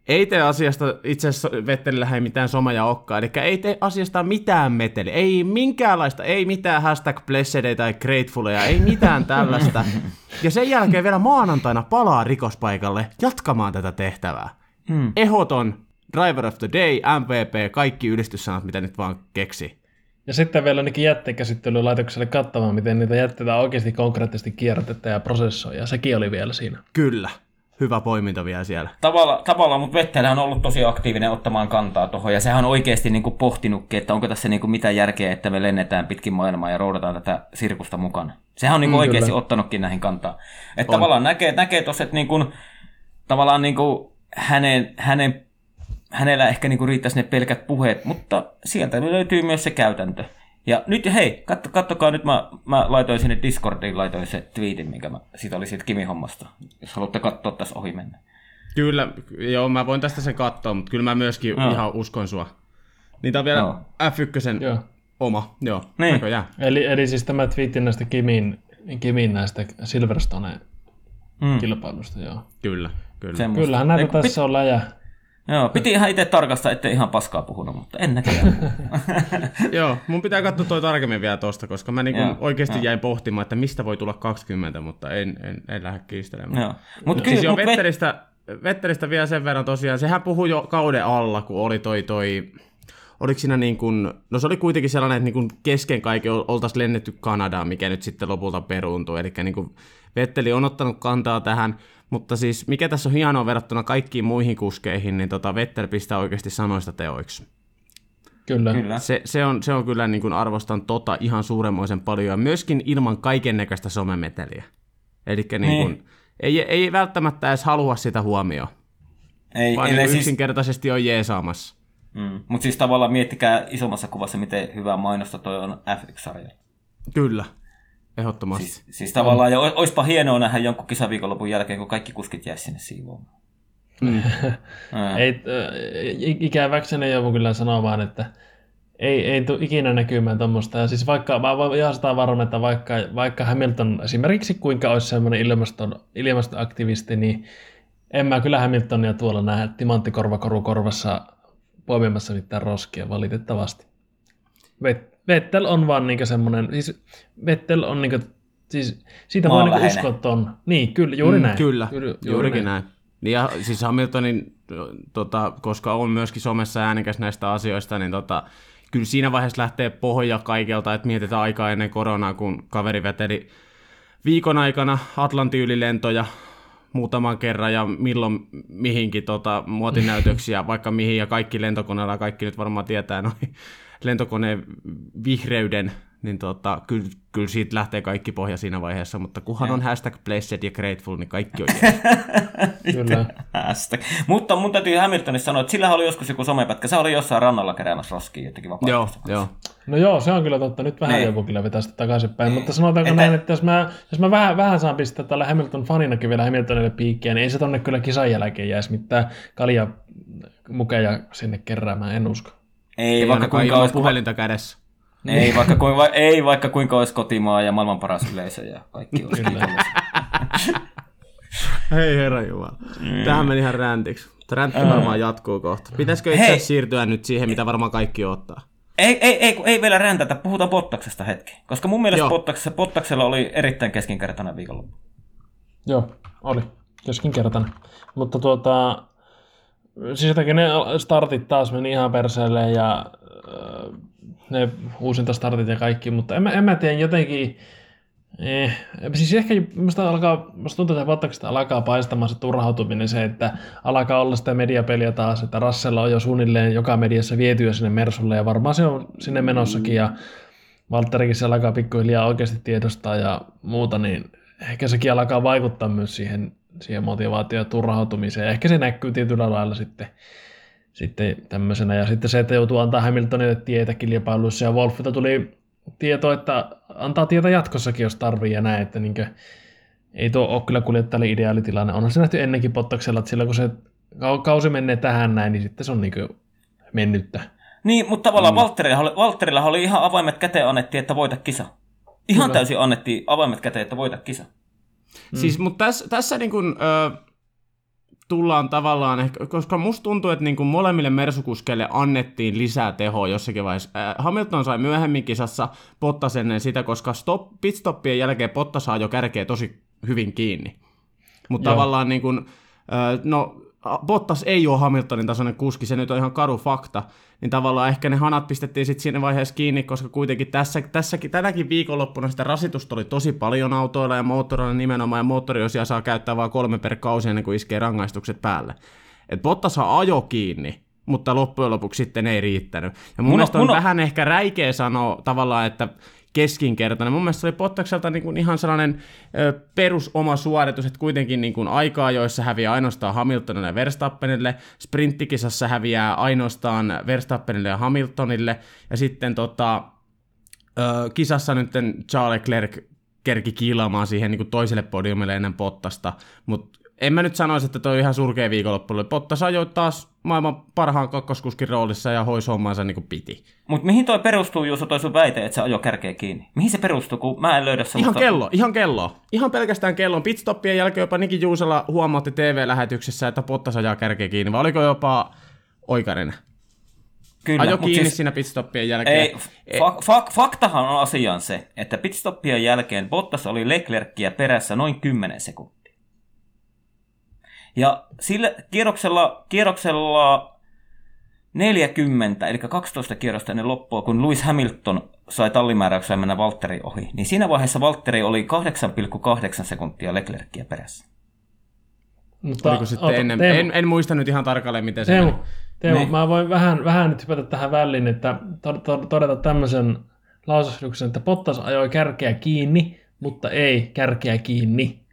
Ei tee asiasta, itse asiassa Vettelillä ei mitään somaja okkaa, eli ei tee asiasta mitään meteli, ei minkäänlaista, ei mitään hashtag blessed tai gratefulia, ei mitään tällaista. Ja sen jälkeen vielä maanantaina palaa rikospaikalle jatkamaan tätä tehtävää. Hmm. Ehoton, Driver of the Day, MVP, kaikki ylistyssanat, mitä nyt vaan keksi. Ja sitten vielä ainakin jätteenkäsittelylaitokselle kattamaan, miten niitä jätteitä oikeasti konkreettisesti kierrätetään ja prosessoidaan. Sekin oli vielä siinä. Kyllä. Hyvä poiminta vielä siellä. Tavalla, tavallaan, mutta Vettelä on ollut tosi aktiivinen ottamaan kantaa tuohon, ja sehän on oikeasti niin kuin pohtinutkin, että onko tässä niin kuin mitään järkeä, että me lennetään pitkin maailmaa ja roudataan tätä sirkusta mukana. Sehän on niin kuin mm, oikeasti kyllä. ottanutkin näihin kantaa. Että on. tavallaan näkee, näkee tuossa, että niin kuin, tavallaan niin kuin hänen, hänen hänellä ehkä niinku riittäisi ne pelkät puheet, mutta sieltä löytyy myös se käytäntö. Ja nyt hei, katso, kattokaa nyt, mä, mä laitoin sinne Discordiin, laitoin se tweetin, minkä mä, siitä oli siitä Kimi-hommasta, jos haluatte katsoa tässä ohi mennä. Kyllä, joo, mä voin tästä sen katsoa, mutta kyllä mä myöskin no. ihan uskon sua. Niitä on vielä no. F1 joo. oma, joo, niin. näköjään. Eli, eli siis tämä twiitti näistä Kimin, Kimin näistä Silverstone mm. kilpailusta, joo. Kyllä, kyllä. Semmosta. Kyllähän näitä Eiku, tässä pit... on läjä, Joo, piti ihan itse tarkastaa, ettei ihan paskaa puhunut, mutta en näköjään. Joo, mun pitää katsoa toi tarkemmin vielä tosta, koska mä niinku Joo, oikeasti jäin pohtimaan, että mistä voi tulla 20, mutta en, en, en lähde kiistelemään. Joo. Mut Siis kyllä, joo, mut vet- Vetteristä, Vetteristä vielä sen verran tosiaan, sehän puhui jo kauden alla, kun oli toi, toi oliko siinä niin kuin, no se oli kuitenkin sellainen, että niin kuin kesken kaiken oltaisiin lennetty Kanadaan, mikä nyt sitten lopulta peruuntui, eli niin kuin Vetteli on ottanut kantaa tähän, mutta siis mikä tässä on hienoa verrattuna kaikkiin muihin kuskeihin, niin tota Vettel pistää oikeasti sanoista teoiksi. Kyllä. Kyllä. Se, se, on, se on kyllä niin kuin arvostan tota ihan suuremmoisen paljon, ja myöskin ilman kaiken näköistä somemeteliä. Eli niin Niin. kuin, ei, ei välttämättä edes halua sitä huomioon, Ei, vaan ei, niin siis, yksinkertaisesti on jeesaamassa. mm. Mutta siis tavallaan miettikää isommassa kuvassa, miten hyvää mainosta toi on F1-sarja. Kyllä, ehdottomasti. Siis, siis tavallaan, ja oispa hienoa nähdä jonkun kisaviikonlopun jälkeen, kun kaikki kuskit jäisi sinne siivoamaan. Mm. Ää. Ei, ikäväkseni joudun kyllä sanomaan, että ei, ei tule ikinä näkymään tuommoista. Ja siis vaikka, mä voin ihan sitä varma, että vaikka, vaikka Hamilton esimerkiksi kuinka olisi semmoinen ilmaston, ilmastoaktivisti, niin en mä kyllä Hamiltonia tuolla näe timanttikorvakoru korvassa poimimassa mitään roskia valitettavasti. Vet- Vettel on vaan niinku semmoinen, siis Vettel on niinku, siis siitä voi niinku uskoa, että on. Niin, kyllä, juuri Mm, näin. Kyllä, Juuri- juuri juurikin näin. Niin Ja siis Hamiltonin, tota, koska on myöskin somessa äänekäs näistä asioista, niin tota, kyllä siinä vaiheessa lähtee pohja kaikelta, että mietitään aikaa ennen koronaa, kun kaveri veteli viikon aikana Atlantin ylilentoja muutaman kerran ja milloin mihinkin tota, muotinäytöksiä, vaikka mihin ja kaikki lentokoneella, kaikki nyt varmaan tietää noin lentokoneen vihreyden, niin tota, kyllä, kyllä siitä lähtee kaikki pohja siinä vaiheessa, mutta kunhan on hashtag blessed ja grateful, niin kaikki on jees. Kyllä. Hashtag. Mutta mun täytyy Hamiltonissa sanoa, että sillä oli joskus joku somepätkä. Se oli jossain rannalla keräämässä roskia jotenkin Joo, vapaa joo. No joo, se on kyllä totta. Nyt vähän Niin. joku kyllä vetää sitä takaisinpäin. Mutta sanotaanko Että- näin, että jos mä, jos mä vähän, vähän saan pistää tällä Hamilton faninakin vielä Hamiltonille piikkiä, niin ei se tonne kyllä kisan jälkeen jäisi mitään kalja mukeja sinne keräämään, en usko. Ei, Ei vaikka kuinka olisi, puhelinta kädessä. ei, vaikka, kuinka, ei vaikka kuinka olisi kotimaa ja maailman paras yleisö ja kaikki olisi. Kyllä. Hei herra Jumala. Mm. Tähän meni ihan räntiksi. Räntti varmaan jatkuu kohta. Pitäisikö itse Hei. siirtyä nyt siihen, mitä varmaan kaikki ottaa? Ei, ei, ei, kun ei vielä räntätä, puhutaan Bottaksesta hetki. Koska mun mielestä Bottaksella oli erittäin keskinkertainen viikonloppu. Joo, oli. Keskinkertainen. Mutta tuota, siis jotenkin ne startit taas meni ihan perseelle ja äh, ne uusintastartit ja kaikki, mutta en mä, en mä tiedä, jotenkin, eh, siis ehkä musta, alkaa, musta tuntuu, että Bottaksesta alkaa paistamaan se turhautuminen, se, että alkaa olla sitä mediapeliä taas, että Rassella on jo suunnilleen joka mediassa vietyä sinne Mersulle ja varmaan se on sinne menossakin ja Valtterikin siellä alkaa pikkuhiljaa oikeasti tiedostaa ja muuta, niin ehkä sekin alkaa vaikuttaa myös siihen, siihen motivaatioon ja turhautumiseen. Ehkä se näkyy tietyllä lailla sitten, sitten tämmöisenä. Ja sitten se, että joutuu antaa Hamiltonille tietä kilpailuissa. Ja Wolfilta tuli tieto, että antaa tietä jatkossakin, jos tarvii ja näin. Että niinkö, ei tuo ole kyllä kuljettajalle ideaalitilanne. Onhan se nähty ennenkin Pottaksella, että silloin kun se kau- kausi menee tähän näin, niin sitten se on niinkö mennyttä. Niin, mutta tavallaan mm. Valtterilla, oli, Valtterilla oli ihan avaimet käteen annettiin, että voita kisa. Ihan Kyllä. täysin annettiin avaimet käteen, että voita kisa. Mm. Siis, mutta tässä, tässä niin kuin, ö, tullaan tavallaan ehkä, koska musta tuntuu, että niin kuin molemmille mersukuskeille annettiin lisää tehoa jossakin vaiheessa. Äh, Hamilton sai myöhemmin kisassa ennen sitä, koska stop, pitstoppien jälkeen Bottas saa jo kärkeä tosi hyvin kiinni. Mutta tavallaan niin kuin, ö, no, Bottas ei ole Hamiltonin tasoinen kuski, se nyt on ihan karu fakta, niin tavallaan ehkä ne hanat pistettiin sitten siinä vaiheessa kiinni, koska kuitenkin tässä, tässäkin, tänäkin viikonloppuna sitä rasitusta oli tosi paljon autoilla ja moottorilla nimenomaan, ja moottoriosia saa käyttää vain kolme per kausi ennen kuin iskee rangaistukset päälle. Et Bottas ajo kiinni, mutta loppujen lopuksi sitten ei riittänyt. Ja mun, Mun mielestä on, mun on- vähän ehkä räikeä sanoa tavallaan, että keskinkertainen. Mun mielestä se oli Bottakselta niin kuin ihan sellainen perus oma suoritus, että kuitenkin niin kuin aikaa, joissa häviää ainoastaan Hamiltonille ja Verstappenille, sprinttikisassa häviää ainoastaan Verstappenille ja Hamiltonille, ja sitten tota, kisassa nyt Charles Leclerc kerki kiilaamaan siihen niin kuin toiselle podiumille ennen Bottasta, mutta en mä nyt sanoisi, että toi on ihan surkea viikonloppu. Bottas ajoi taas maailman parhaan kakkoskuskin roolissa ja hoisi hommansa niin kuin piti. Mutta mihin toi perustuu, Juuso, toi sun väite, että se ajo kärkeä kiinni? Mihin se perustuu, kun mä en löydä Ihan sellaista... kello, ihan kello. Ihan pelkästään kellon. Pitstoppien jälkeen jopa Niki Juusala huomautti TV-lähetyksessä, että Bottas ajaa kärkeä kiinni, vai oliko jopa Oikarinen? Kyllä, Ajo kiinni siis- siinä pitstoppien jälkeen. Ei, fa- fa- faktahan on asiaan se, että pitstoppien jälkeen Bottas oli Leclerckiä perässä noin 10 sekuntia. Ja sillä kierroksella, kierroksella 40, eli 12 kierrosta ennen loppua, kun Lewis Hamilton sai tallimääräyksen mennä Valtteri ohi, niin siinä vaiheessa Valtteri oli 8,8 sekuntia Leclerckiä perässä. Mutta, Oliko sitten oota, ennen? Teemu, En, en muista nyt ihan tarkalleen, miten se Teemu, meni. Teemu Niin. mä voin vähän, vähän nyt hypätä tähän väliin, että to- to- todeta tämmöisen lausahduksen, että Pottas ajoi kärkeä kiinni, mutta ei kärkeä kiinni.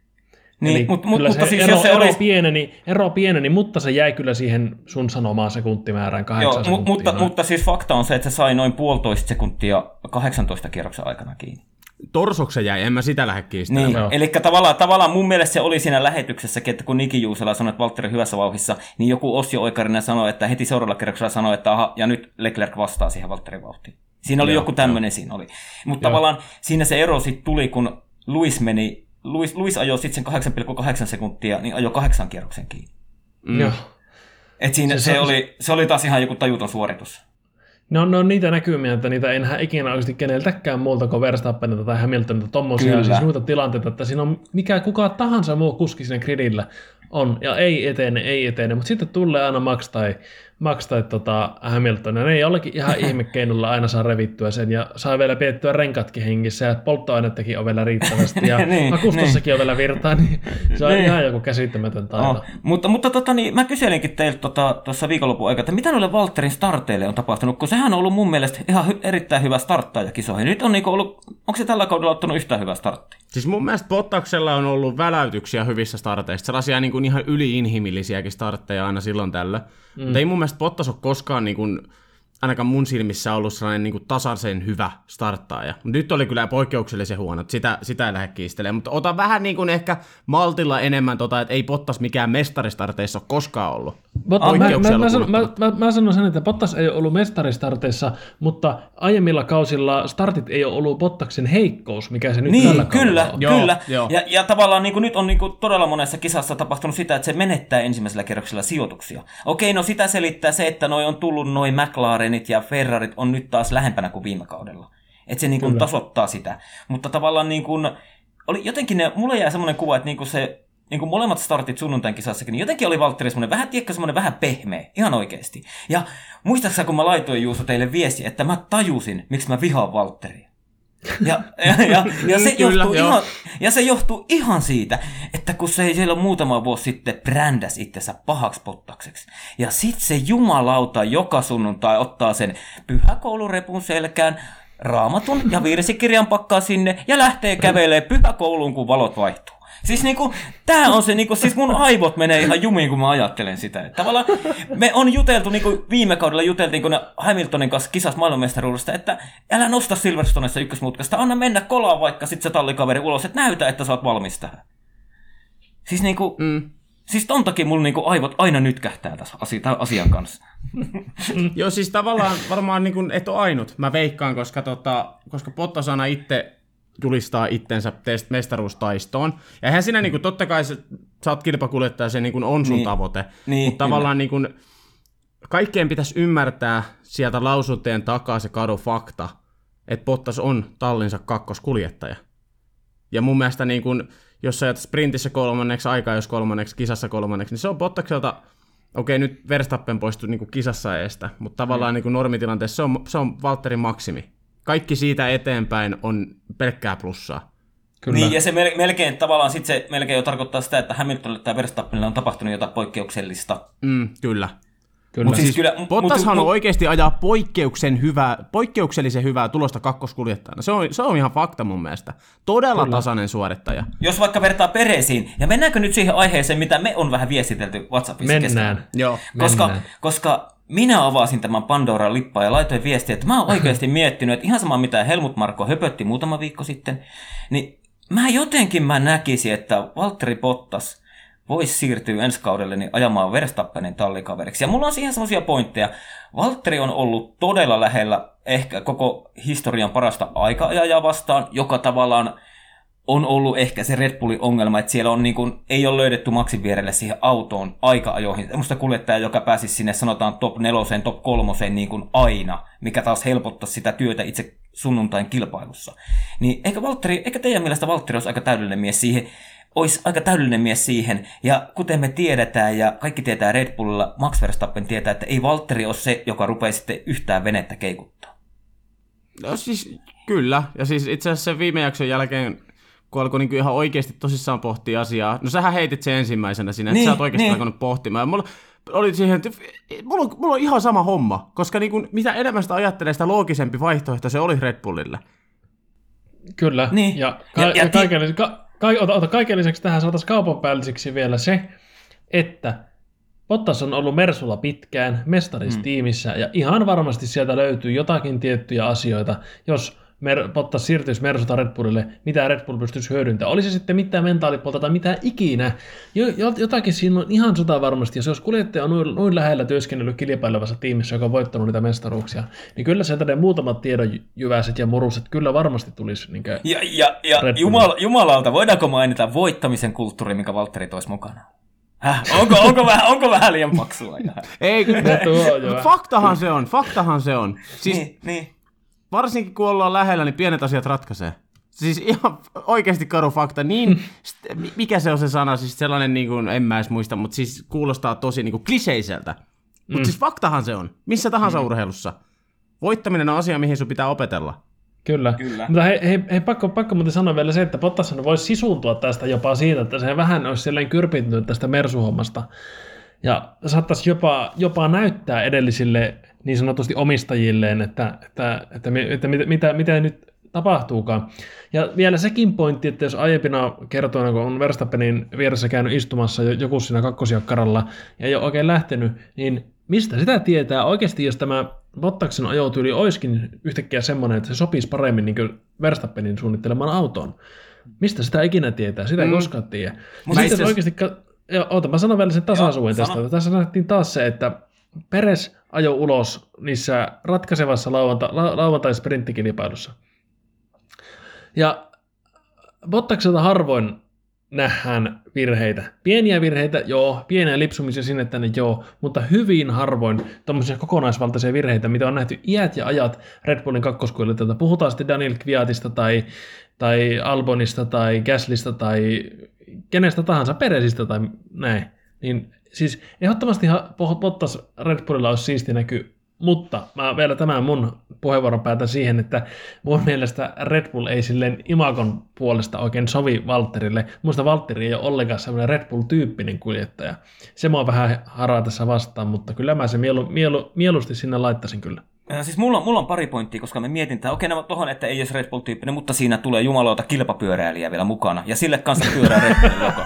Niin, Eli mut, mut, kyllä mutta se siis ero, jos se ero, olisi... pieneni, ero pieneni, mutta se jäi kyllä siihen sun sanomaan sekuntimäärään kahdeksan Joo, sekuntia. mutta, mutta siis fakta on se, että se sai noin puolitoista sekuntia 18 kierroksen aikana kiinni. Torsoksen jäi, en mä sitä lähde kiistämään. Niin, eli tavallaan, tavallaan mun mielestä se oli siinä lähetyksessäkin, että kun Niki Juusela sanoi, että Valtteri hyvässä vauhissa, niin joku Ossi Oikarinen sanoi, että heti seuraavalla kerroksella sanoi, että aha, ja nyt Leclerc vastaa siihen Valtterin vauhtiin. Siinä oli Joo, joku tämmöinen siinä oli. Mutta tavallaan siinä se ero sitten tuli, kun Luis meni, Luis, Luis ajoi sitten sen 8,8 sekuntia, niin ajoi kahdeksan kierroksen kiinni. Mm. Joo. Et siinä Se- se, se- oli, se oli taas ihan joku tajuton suoritus. Ne on, ne on niitä näkymiä, että niitä ei nähdä ikinä oikeasti keneltäkään muulta kuin Verstappenilta tai Hamiltonilta tommosia Kyllä. siis muita tilanteita, että siinä on mikä kuka tahansa muu kuski siinä gridillä on, ja ei etene, ei etene, mutta sitten tulee aina Max tai, Max tai tota Hamilton, ja ne ei jollakin ihan ihmekeinolla aina saa revittyä sen, ja saa vielä pidettyä renkatkin hengissä, ja polttoainettakin on vielä riittävästi, ja Niin, akustossakin on vielä virtaa, niin se on Niin. ihan joku käsittämätön taito. Oh. Mutta, mutta tota, niin, mä kyselinkin teiltä tota, tuossa viikonlopun aikana, että mitä noille Valtterin starteille on tapahtunut, kun sehän on ollut mun mielestä ihan hy- erittäin hyvä starttaaja kisoihin. Nyt on niinku ollut, onko se tällä kaudella ottanut yhtään hyvää starttia? Siis mun mielestä Bottaksella on ollut väläytyksiä hyvissä starteissa, sellaisia niin kuin ihan yliinhimillisiäkin startteja aina silloin tällä. Mm. Mutta ei mun mielestä Bottas ole koskaan niin kuin, ainakaan mun silmissä ollut sellainen niin kuin tasaisen hyvä starttaaja. Nyt oli kyllä poikkeuksellisen huono, että sitä, sitä ei lähde kiistelemään. Mutta ota vähän niin kuin ehkä maltilla enemmän, tota, että ei Bottas mikään mestaristarteissa ole koskaan ollut. Bot- mä, mä, mä, sanon, mä, mä, mä sanon sen, että Bottas ei ole ollut mestaristarteissa, mutta aiemmilla kausilla startit ei ole ollut Bottaksen heikkous, mikä se nyt tällä Niin, kaudella kyllä, on. Joo, kyllä. joo. Ja, ja tavallaan niin kuin nyt on niin kuin todella monessa kisassa tapahtunut sitä, että se menettää ensimmäisellä kerroksella sijoituksia. Okei, no sitä selittää se, että noi on tullut noi McLarenit ja Ferrarit on nyt taas lähempänä kuin viime kaudella. Että se niin kuin tasoittaa sitä. Mutta tavallaan niin kuin, oli jotenkin ne, mulle jäi semmoinen kuva, että niin kuin se niin kuin molemmat startit sunnuntain kisassakin, niin jotenkin oli Valtteri semmoinen vähän, tiedätkö, semmoinen vähän pehmeä, ihan oikeasti. Ja muistaaksä, kun mä laitoin Juuso teille viesti, että mä tajusin, miksi mä vihaan Valtteria. Ja, ja, ja, ja, se Kyllä, johtuu joo. ihan, ja se johtuu ihan siitä, että kun se siellä muutama vuosi sitten brändäsi itsensä pahaksi pottakseksi. Ja sit se jumalauta joka sunnuntai ottaa sen pyhäkoulurepun selkään, raamatun ja virsikirjan pakkaa sinne ja lähtee kävelee pyhäkouluun, kun valot vaihtuu. Siis niinku, tää on se niinku, siis mun aivot menee ihan jumiin, kun mä ajattelen sitä. Että tavallaan me on juteltu, niinku viime kaudella juteltiin, kun Hamiltonin kanssa kisas maailmanmestaruudesta, että älä nosta Silverstonessa ykkösmutkasta, anna mennä kolaa vaikka sit se tallikaveri ulos, että näytä, että sä oot valmis tähän. Siis niinku, Mm. siis ton takia mulla niinku aivot aina nytkähtää tässä asi- tämän asian kanssa. Joo, siis tavallaan varmaan niin kuin, et ole ainut, mä veikkaan, koska, tota, koska Bottas aina itse julistaa itsensä test mestaruustaistoon. Ja eihän siinä niin kuin, totta kai se, sä oot kilpakuljettaja, se niin kuin on sun Niin. tavoite. Niin, Mutta tavallaan niin kuin, kaikkeen pitäisi ymmärtää sieltä lausuntojen takaa se kadu fakta, että Bottas on tallinsa kakkoskuljettaja. Ja mun mielestä niin kun, jos sä sprintissä kolmanneksi, aikaa jos kolmanneksi, kisassa kolmanneksi, niin se on Bottakselta, okei nyt Verstappen poistui niin kisassa eestä, mutta tavallaan niin normitilanteessa se on, se on Valtterin maksimi. Kaikki siitä eteenpäin on pelkkää plussaa. Kyllä. Niin, ja se mel- melkein tavallaan sit se melkein jo tarkoittaa sitä, että Hamiltonille tai Verstappenille on tapahtunut jotain poikkeuksellista. Mm, kyllä. Kyllä. Mut siis Siis kyllä- Bottashan mut- on mut- oikeasti ajaa poikkeuksen hyvää, poikkeuksellisen hyvää tulosta kakkoskuljettajana. Se on, se on ihan fakta mun mielestä. Todella Kyllä. tasainen suorittaja. Jos vaikka vertaa Peresiin, ja mennäänkö nyt siihen aiheeseen, mitä me on vähän viestitelty WhatsAppissa keskenään? Mennään. Joo. Koska, Mennään. koska minä avasin tämän Pandoran lippaa ja laitoin viestiä, että mä oon oikeasti miettinyt, että ihan sama mitä Helmut Marko höpötti muutama viikko sitten, niin mä jotenkin mä näkisin, että Valtteri Bottas voisi siirtyä ensi kaudelle niin ajamaan Verstappenin tallikaveriksi. Ja mulla on siihen semmoisia pointteja. Valtteri on ollut todella lähellä ehkä koko historian parasta aikaajajaa vastaan, joka tavallaan on ollut ehkä se Red Bullin ongelma, että siellä on niin kuin, ei ole löydetty maksin vierelle siihen autoon aika-ajoihin. Musta kuljettaja, joka pääsisi sinne sanotaan top neloseen, top kolmoseen niin kuin aina, mikä taas helpottaa sitä työtä itse sunnuntain kilpailussa. Niin ehkä, Valtteri, ehkä teidän mielestä Valtteri olisi aika täydellinen mies siihen, olisi aika täydellinen mies siihen. Ja kuten me tiedetään ja kaikki tietää Red Bullilla, Max Verstappen tietää, että ei Valtteri ole se, joka rupeaa sitten yhtään venettä keikuttaa. No siis kyllä, ja siis itse asiassa sen viime jakson jälkeen, kun alkoi niin ihan oikeasti tosissaan pohtia asiaa, no sähän heitit sen ensimmäisenä sinne, että Niin, sä oot oikeasti niin. alkanut pohtimaan. Ja mulla oli siihen, että mulla on, mulla on ihan sama homma, koska niin kuin, mitä enemmän sitä ajattelee, sitä loogisempi vaihtoehto se oli Red Bullille. Kyllä. Niin. Ja, ka- Ja- ja, ja ti- kaiken, lisäksi, ka- ka- ota, ota, kaiken lisäksi tähän saataisiin kaupanpäälliseksi vielä se, että Bottas on ollut Mersulla pitkään, mestaristiimissä, ja ihan varmasti sieltä löytyy jotakin tiettyjä asioita, jos Mer- Bottas siirtyisi Mersusta Red Bullille, mitä Red Bull pystyisi hyödyntämään. Oli se sitten mitään mentaalipuolta tai mitä ikinä. Jo, jo, jotakin siinä on ihan sota varmasti. Jos, jos kuljettaja on noin, noin lähellä työskennellyt kilpailevassa tiimissä, joka on voittanut niitä mestaruuksia, niin kyllä sieltä ne muutamat tiedonjyväiset ja muruset kyllä varmasti tulisi. Niin Ja, ja, ja. Jumal, jumalauta, voidaanko mainita voittamisen kulttuuri, mikä Valtteri toisi mukana? Häh? Onko, onko, vähän, onko vähän liian paksua? Ei, kyllä, faktahan se on, faktahan se on. Siis niin, niin. Varsinkin kun ollaan lähellä, niin pienet asiat ratkaisee. Siis ihan oikeasti karu fakta. Niin, st- mi- mikä se on se sana? Siis sellainen, niin kuin, en mä edes muista, mutta siis kuulostaa tosi niin kuin kliseiseltä. Mutta mm. siis faktahan se on. Missä tahansa mm. urheilussa. Voittaminen on asia, mihin sun pitää opetella. Kyllä. Kyllä. Mutta hei, hei, hei pakko, pakko muuten sanoa vielä se, että Bottas voisi sisuntua tästä jopa siitä, että se vähän olisi silleen kyrpintynyt tästä Mersu-hommasta. Ja saattaisi jopa, jopa näyttää edellisille niin sanotusti omistajilleen, että, että, että, että mitä, mitä, mitä nyt tapahtuukaan. Ja vielä sekin pointti, että jos aiempina kertoina, kun on Verstappenin vieressä käynyt istumassa jo- joku siinä kakkosjakkaralla ja ei ole oikein lähtenyt, niin mistä sitä tietää oikeasti, jos tämä Bottaksen ajotyyli olisikin yhtäkkiä semmoinen, että se sopisi paremmin niin Verstappenin suunnittelemaan autoon. Mistä sitä ikinä tietää? Sitä ei mm. koskaan tiedä. Mutta itse sitten asiassa- oikeasti, ka- ja, oota, mä sanon vielä sen tasaisuuden Joo, tästä. sano. Tässä nähtiin taas se, että Peres ajo ulos niissä ratkaisevassa lauanta, la, lauantai-sprinttikilpailussa. Ja Bottakselta harvoin nähdään virheitä. Pieniä virheitä, joo, pieniä lipsumisia sinne tänne, joo, mutta hyvin harvoin tuommoisia kokonaisvaltaisia virheitä, mitä on nähty iät ja ajat Red Bullin kakkoskuljettajalta. Puhutaan sitten Daniel Kviatista tai, tai Albonista tai Gaslista tai kenestä tahansa, Peresistä tai näin. Niin siis ehdottomasti Bottas Red Bullilla olisi siisti näky, mutta mä vielä tämän mun puheenvuoron päätän siihen, että mun mielestä Red Bull ei silleen imakon puolesta oikein sovi Valtterille. Muista Valtteri ei ole ollenkaan semmoinen Red Bull-tyyppinen kuljettaja. Se mua vähän haraa tässä vastaan, mutta kyllä mä se mielu, mielu, mieluusti sinne laittaisin kyllä. Ja siis mulla, mulla on pari pointtia, koska me mietin, että okei, nämä tohon, että ei olisi Red Bull-tyyppinen, mutta siinä tulee jumalauta kilpapyöräilijä vielä mukana, ja sille kanssa pyörää Red logo.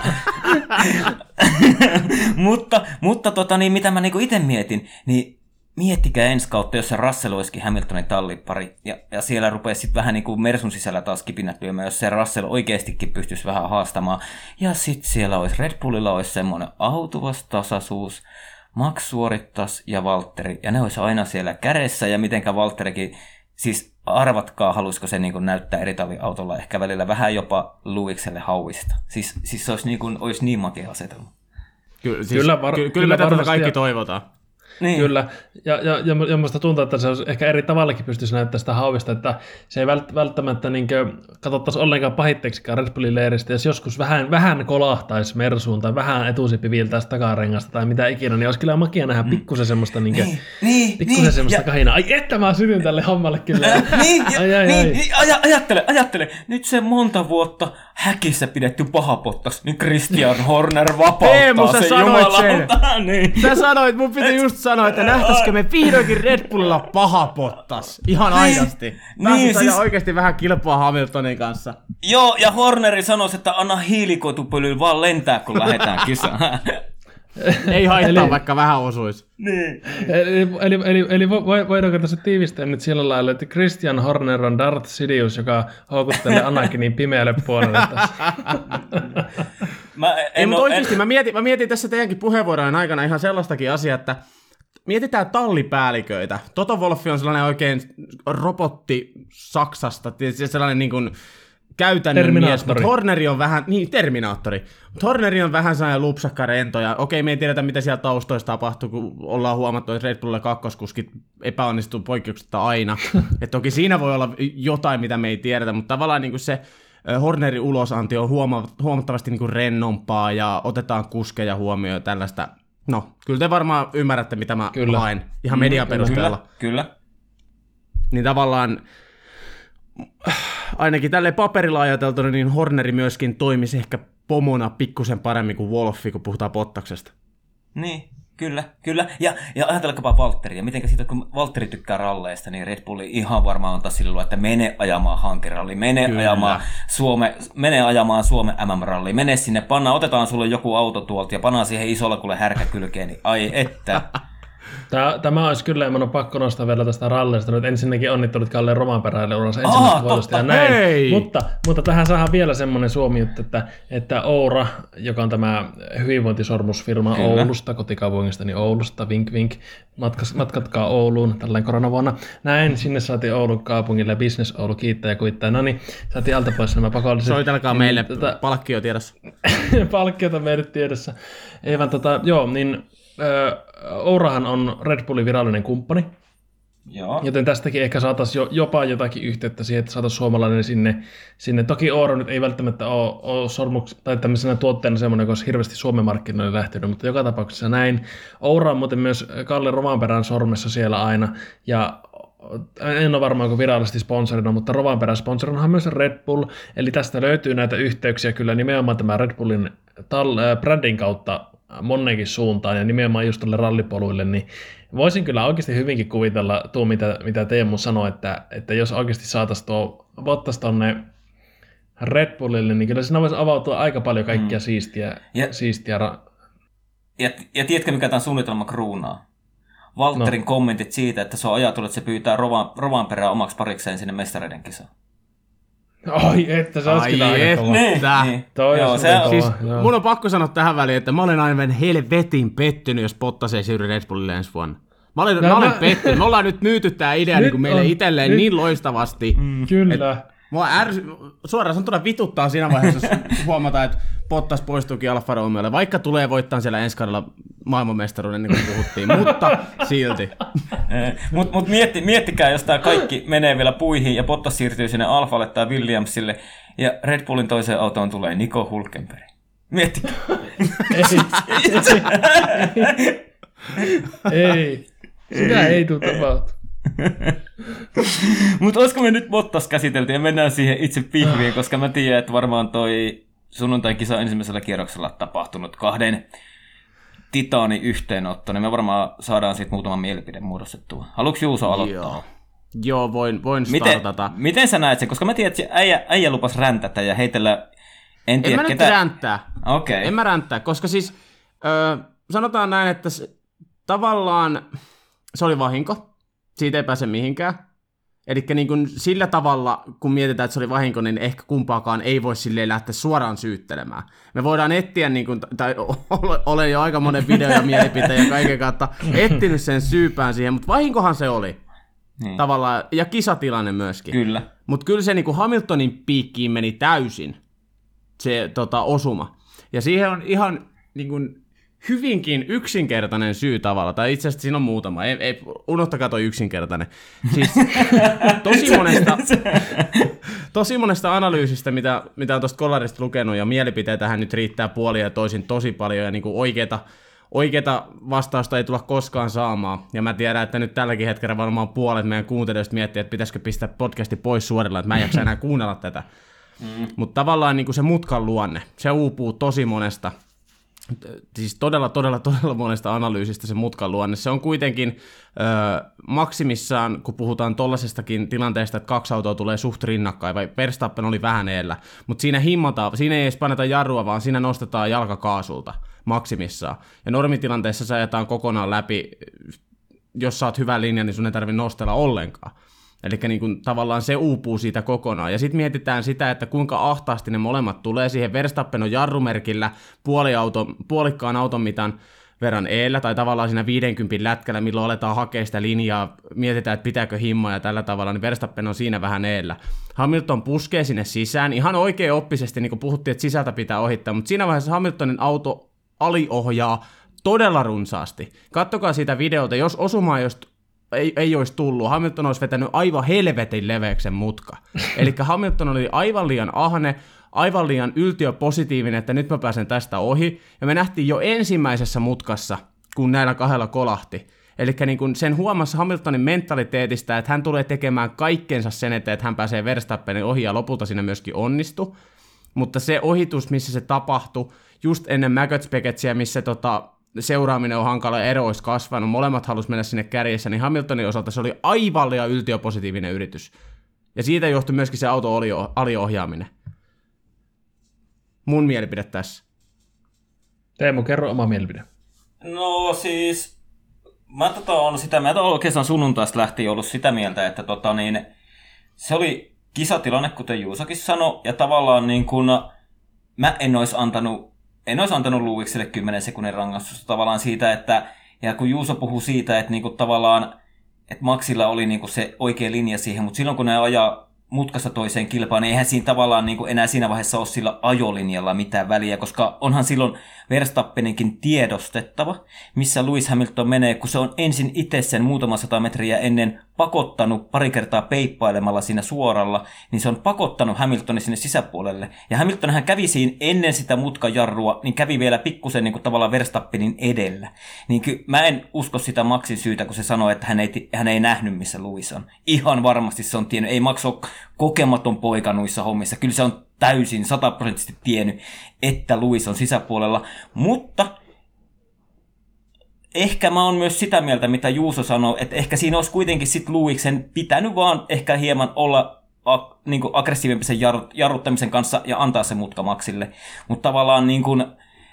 mutta mutta tota, niin, mitä mä niinku itse mietin, niin miettikää ensi kautta, jos se Russell olisikin Hamiltonin tallipari, ja, ja siellä rupeaisi sitten vähän niin kuin Mersun sisällä taas kipinät lyömään, jos se Russell oikeastikin pystyisi vähän haastamaan. Ja sitten siellä olisi Red Bullilla olisi semmoinen autuvas tasaisuus, Max suorittaisi ja Valtteri, ja ne olisi aina siellä kädessä, ja mitenkä Valtterikin, siis arvatkaa, haluaisiko se niin näyttää eri autolla ehkä välillä vähän jopa Luikselle hauista. Siis, siis se olisi niin, kuin, olisi niin makea asetelma. Kyllä, siis, Kyllä var- ky- kyllä, kyllä me tätä kaikki ja- toivotaan. Niin. Kyllä, ja, ja, ja, ja musta tuntuu, että se olisi ehkä eri tavallakin pystyisi näyttämään sitä hauvista, että se ei vält, välttämättä niin katsottaisi ollenkaan pahitteeksikaan Red Bullin leiristä, jos joskus vähän, vähän kolahtaisi Mersuun tai vähän etusippi viiltäisi takarengasta tai mitä ikinä, niin olisi kyllä makia nähdä pikkusen semmoista, niin, Niin, niin, pikkusen niin, semmoista ja- kahinaa. Ai että mä sytyn tälle hommalle kyllä. niin, ja, Ai, ai, niin, ai. niin aja, ajattele, ajattele. Nyt se monta vuotta häkissä pidetty pahapottas, niin Christian Horner vapauttaa Teemu, sä se sanoit jumalauta. niin. Sä sanoit, mun piti just sanoa, että nähtäisikö me vihdoinkin Red Bullilla paha pottas. Ihan aidosti. Pääsis Niin, siis... oikeasti vähän kilpaa Hamiltonin kanssa. Joo, ja Horneri sanoi, että anna hiilikotupölyyn vaan lentää, kun lähdetään kisaan. Ei haittaa, Eli- vaikka vähän osuisi. niin. Eli, eli, eli, eli vo- vo- voidaanko tässä tiivistää nyt sillä lailla, että Christian Horner on Darth Sidious, joka houkuttelee Anakinin pimeälle puolelle tässä. Mä Ei, en mutta oo- oikeasti mä mietin, mä mietin tässä teidänkin puheenvuorojen aikana ihan sellaistakin asiaa, että mietitään tallipäälliköitä. Toto Wolffi on sellainen oikein robotti Saksasta, tietysti sellainen niin kuin käytännön mies, mutta Horneri on vähän, niin Terminaattori, mutta Horneri on vähän sellainen lupsakka rento, ja okei, me ei tiedetä, mitä siellä taustoissa tapahtuu, kun ollaan huomattu, että Red Bullilla kakkoskuskit epäonnistuu poikkeuksetta aina. Et toki siinä voi olla jotain, mitä me ei tiedetä, mutta tavallaan niin kuin se Hornerin ulosanti on huoma- huomattavasti niin kuin rennompaa, ja otetaan kuskeja huomioon tällaista. No, kyllä te varmaan ymmärrätte, mitä mä Kyllä. haen ihan median kyllä. perusteella Kyllä, kyllä. niin tavallaan ainakin tälle paperilla ajateltuna, niin Horneri myöskin toimisi ehkä pomona pikkusen paremmin kuin Wolfi, kun puhutaan Pottaksesta. Niin, kyllä, kyllä. Ja, ja ajatelkaapa Valtteria. Miten siitä, kun Valtteri tykkää ralleista, niin Red Bulli ihan varmaan antaa sille luo, että mene ajamaan hankeralli, mene Kyllä. ajamaan, Suome, mene ajamaan Suomen MM-ralli, mene sinne, panna, otetaan sulle joku auto tuolta ja panna siihen isolla kuule härkä kylkeen, niin ai että. Tämä, tämä olisi kyllä, ja minun on pakko nostaa vielä tästä rallista. Nyt ensinnäkin onnittelut Kalle Romanperäille uransa ensimmäistä vuodesta ja näin. Hei! Mutta, mutta tähän saadaan vielä semmoinen suomi että, että Oura, joka on tämä hyvinvointisormusfirma Kyllä. Oulusta, kotikaupungista, niin Oulusta, vink vink, matkas, matkatkaa Ouluun tällainen koronavuonna. Näin, sinne saatiin Oulun kaupungille, Business Oulu kiittää ja kuittaa. No niin, saatiin alta pois nämä pakolliset. Soitelkaa Niin, meille tota- palkkio tiedossa. palkkiota meille tiedossa. Ei vaan tota, joo, niin Ourahan on Red Bullin virallinen kumppani, Joo. joten tästäkin ehkä saataisiin jo, jopa jotakin yhteyttä siihen, että saataisiin suomalainen sinne. sinne. Toki Oura nyt ei välttämättä ole, ole sormuks, tai tämmöisenä tuotteena semmoinen, joka olisi hirveästi Suomen markkinoille lähtenyt, mutta joka tapauksessa näin. Oura on muuten myös Kalle Rovanperän sormessa siellä aina, ja en ole varmaan kuin virallisesti sponsorina, mutta Rovanperän sponsorina on myös Red Bull, eli tästä löytyy näitä yhteyksiä kyllä nimenomaan tämä Red Bullin tal- äh, brändin kautta monenkin suuntaan ja nimenomaan just tuolle rallipoluille, niin voisin kyllä oikeasti hyvinkin kuvitella tuo, mitä, mitä Teemu sanoi, että, että jos oikeasti saataisiin tuo Bottas tonne Red Bullille, niin kyllä siinä voisi avautua aika paljon kaikkia mm. siistiä, Ja- siistiä ra- Ja, ja tiedätkö, mikä tämän suunnitelma kruunaa? Valtterin no. kommentit siitä, että se on ajatellut, että se pyytää Rovan, Rovan perään omaksi parikseen sinne mestareiden kisaan. Ai, että se olisi Ai kyllä aika et. kova. Niin, Tää. niin. Toi Joo, se on. Siis joo. mun on pakko sanoa tähän väliin, että mä olen aivan helvetin pettynyt, jos Bottas ei siirry Red Bullille ensi vuonna. Mä olen, No mä olen mä- pettynyt. Me ollaan nyt myyty tää idea Nyt niin kuin meille on- itselleen nyt- niin loistavasti. Mm. Kyllä. Mua ärsy, suoraan sanottuna vituttaa siinä vaiheessa, jos huomataan, että Bottas poistuukin Alfa Romeolle, vaikka tulee voittaa siellä ensi kaudella maailmanmestaruuden, niin kuin puhuttiin, mutta silti. Mutta mut mietti, miettikää, jos tämä kaikki menee vielä puihin ja Bottas siirtyy sinne Alfalle tai Williamsille ja Red Bullin toiseen autoon tulee Nico Hulkenberg. Miettikää. Ei, ei. Sitä ei tule tapahtua. Mutta olisiko me nyt Bottas käsitelty ja mennään siihen itse pihviin, koska mä tiedän, että varmaan toi sunnuntai-kisa ensimmäisellä kierroksella tapahtunut kahden titaani yhteenotto, niin me varmaan saadaan siitä muutaman mielipide muodostettua. Haluatko Juuso aloittaa? Joo. Joo, voin, voin Miten, startata. miten sä näet sen? Koska mä tiedän, että äijä, äijä lupas räntätä ja heitellä... En En tiedä, mä nyt ketä... ränttää. Okei. En mä ränttää, koska siis ö, sanotaan näin, että se, tavallaan se oli vahinko. Siitä ei pääse mihinkään. Eli niin kuin sillä tavalla, kun mietitään, että se oli vahinko, niin ehkä kumpaakaan ei voi silleen lähteä suoraan syyttelemään. Me voidaan etsiä, niin kuin, tai ole- olen jo aika monen video ja mielipiteen ja kaiken kautta etsinyt sen syypään siihen, mutta vahinkohan se oli. Niin. Tavallaan, ja kisatilanne myöskin. Kyllä. Mutta kyllä se niinku Hamiltonin piikkiin meni täysin se tota, osuma. Ja siihen on ihan niinku, hyvinkin yksinkertainen syy tavalla, tai itse asiassa siinä on muutama, ei, ei, unohtakaa toi yksinkertainen. Siis tosi monesta, tosi monesta analyysistä, mitä, mitä on tuosta kollarista lukenut, ja mielipiteitähän nyt riittää puolia ja toisin tosi paljon, ja niinku oikeita, oikeita vastausta ei tulla koskaan saamaan. Ja mä tiedän, että nyt tälläkin hetkellä varmaan puolet meidän kuuntelijoista miettii, että pitäisikö pistää podcasti pois suorilla, että mä en jaksa enää kuunnella tätä. Mm. Mutta tavallaan niin kuin se mutkan luonne, se uupuu tosi monesta, siis todella, todella, todella monesta analyysistä se mutkan luonne. Se on kuitenkin ö, maksimissaan, kun puhutaan tollaisestakin tilanteesta, että kaksi autoa tulee suht rinnakkain, vai Verstappen oli vähän eellä, mutta siinä himmataan, siinä ei edes paineta jarrua, vaan siinä nostetaan jalkakaasulta maksimissaan. Ja normitilanteessa se ajetaan kokonaan läpi, jos saat hyvän linjan, niin sun ei tarvitse nostella ollenkaan. Eli niin kuin, tavallaan se uupuu siitä kokonaan. Ja sitten mietitään sitä, että kuinka ahtaasti ne molemmat tulee siihen. Verstappen on jarrumerkillä puoli auto, puolikkaan auton mitan verran eellä, tai tavallaan siinä 50 lätkällä, milloin aletaan hakea sitä linjaa, mietitään, että pitääkö himmaa ja tällä tavalla, niin Verstappen on siinä vähän eellä. Hamilton puskee sinne sisään, ihan oikein oppisesti, niin kuin puhuttiin, että sisältä pitää ohittaa, mutta siinä vaiheessa Hamiltonin auto aliohjaa todella runsaasti. Kattokaa siitä videota, jos osuma jos ei, ei olisi tullut, Hamilton olisi vetänyt aivan helvetin leveäksen mutka. Eli Hamilton oli aivan liian ahne, aivan liian yltiöpositiivinen, että nyt mä pääsen tästä ohi. Ja me nähtiin jo ensimmäisessä mutkassa, kun näillä kahdella kolahti. Eli niin sen huomassa Hamiltonin mentaliteetistä, että hän tulee tekemään kaikkensa sen eteen, että hän pääsee Verstappenin ohi ja lopulta siinä myöskin onnistu. Mutta se ohitus, missä se tapahtui, just ennen Maggots missä tota, seuraaminen on hankala ja ero olisi kasvanut, molemmat halusivat mennä sinne kärjessä, niin Hamiltonin osalta se oli aivan liian yltiöpositiivinen yritys. Ja siitä johtui myöskin se auto aliohjaaminen. Mun mielipide tässä. Teemu, kerro oma mielipide. No siis, mä tota on sitä, mä oikeastaan sunnuntaista lähtien ollut sitä mieltä, että tota niin, se oli kisatilanne, kuten Juusakin sanoi, ja tavallaan niin kun, mä en olisi antanut en olisi antanut Luikselle 10 sekunnin rangaistusta tavallaan siitä, että, ja kun Juuso puhuu siitä, että niinku tavallaan, että Maxilla oli niinku se oikea linja siihen, mutta silloin kun ne ajaa mutkasta toiseen kilpaan, niin eihän siinä tavallaan niin kuin enää siinä vaiheessa ole sillä ajolinjalla mitään väliä, koska onhan silloin Verstappeninkin tiedostettava, missä Lewis Hamilton menee, kun se on ensin itse sen muutama sata metriä ennen pakottanut pari kertaa peippailemalla siinä suoralla, niin se on pakottanut Hamiltonin sinne sisäpuolelle. Ja Hamilton hän kävi siinä ennen sitä mutkajarrua, niin kävi vielä pikkusen niin kuin tavallaan Verstappenin edellä. Niin ky- mä en usko sitä Maxin syytä, kun se sanoi, että hän ei, hän ei nähnyt, missä Lewis on. Ihan varmasti se on tiennyt. Ei Max ole kokematon poika noissa hommissa. Kyllä se on täysin sataprosenttisesti tiennyt, että Luis on sisäpuolella, mutta ehkä mä oon myös sitä mieltä, mitä Juuso sanoi, että ehkä siinä olisi kuitenkin sit Luiksen pitänyt vaan ehkä hieman olla a, niin aggressiivempi sen jarrut, jarruttamisen kanssa ja antaa se mutka Maxille. Mutta tavallaan niin kuin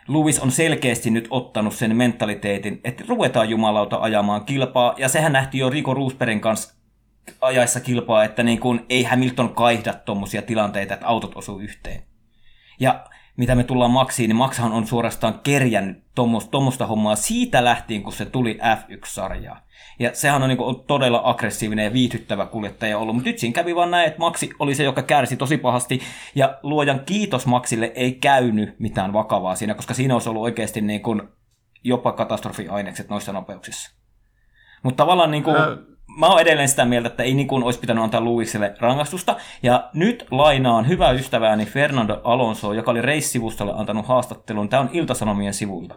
Lewis on selkeästi nyt ottanut sen mentaliteetin, että ruvetaan jumalauta ajamaan kilpaa, ja sehän nähtiin jo Rico Roosbergin kanssa ajaessa kilpaa, että niin kuin ei Hamilton kaihda tuommoisia tilanteita, että autot osuu yhteen. Ja mitä me tullaan Maxiin, niin Maxhan on suorastaan kerjännyt tuommoista hommaa siitä lähtien, kun se tuli F1-sarjaa. Ja sehän on niin kuin todella aggressiivinen ja viihdyttävä kuljettaja ollut, mutta nyt siinä kävi vaan näin, että Maxi oli se, joka kärsi tosi pahasti, ja luojan kiitos Maxille ei käynyt mitään vakavaa siinä, koska siinä olisi ollut oikeasti niin kuin jopa katastrofiainekset noissa nopeuksissa. Mutta tavallaan niin kuin, Ä- mä oon edelleen sitä mieltä, että ei niin kuin olisi pitänyt antaa Luisille rangaistusta. Ja nyt lainaan hyvää ystävääni Fernando Alonso, joka oli reissivustolle antanut haastattelun. Tämä on Iltasanomien sivulta.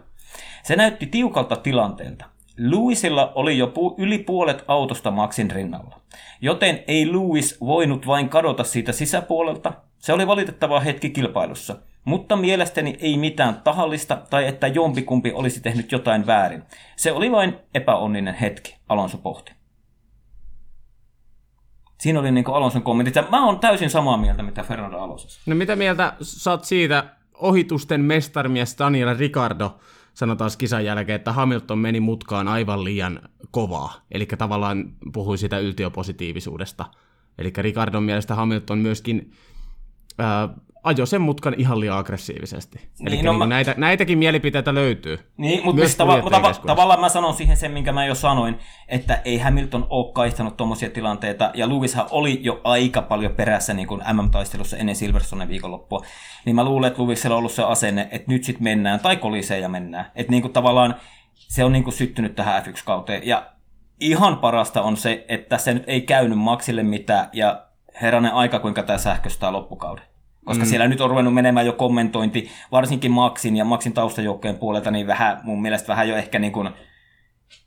Se näytti tiukalta tilanteelta. Louisilla oli jo pu- yli puolet autosta Maxin rinnalla. Joten ei Louis voinut vain kadota siitä sisäpuolelta. Se oli valitettava hetki kilpailussa. Mutta mielestäni ei mitään tahallista tai että jompikumpi olisi tehnyt jotain väärin. Se oli vain epäonninen hetki, Alonso pohti. Siinä oli niin Alonson kommentit, ja mä oon täysin samaa mieltä, mitä Fernando Alonso No mitä mieltä saat siitä ohitusten mestarmies Daniel Ricardo sanotaan kisan jälkeen, että Hamilton meni mutkaan aivan liian kovaa, eli tavallaan puhui sitä yltiöpositiivisuudesta. Eli Ricardon mielestä Hamilton myöskin ää, ajo sen mutkan ihan liian aggressiivisesti. Niin, Eli no niin mä... näitä, näitäkin mielipiteitä löytyy. Niin, mutta tava, tava, tavallaan mä sanon siihen sen, minkä mä jo sanoin, että ei Hamilton ole kaihtanut tuommoisia tilanteita, ja Lewishan oli jo aika paljon perässä niin kuin MM-taistelussa ennen Silverstonen viikonloppua. Niin mä luulen, että Lewisilla on ollut se asenne, että nyt sitten mennään, tai kolisee ja mennään. Että niin kuin tavallaan se on niin kuin syttynyt tähän F1-kauteen. Ja ihan parasta on se, että se nyt ei käynyt Maxille mitään, ja herranen aika, kuinka tämä sähköstää loppukauden koska mm. siellä nyt on ruvennut menemään jo kommentointi, varsinkin Maxin ja Maxin taustajoukkojen puolelta, niin vähän, mun mielestä vähän jo ehkä niin kuin,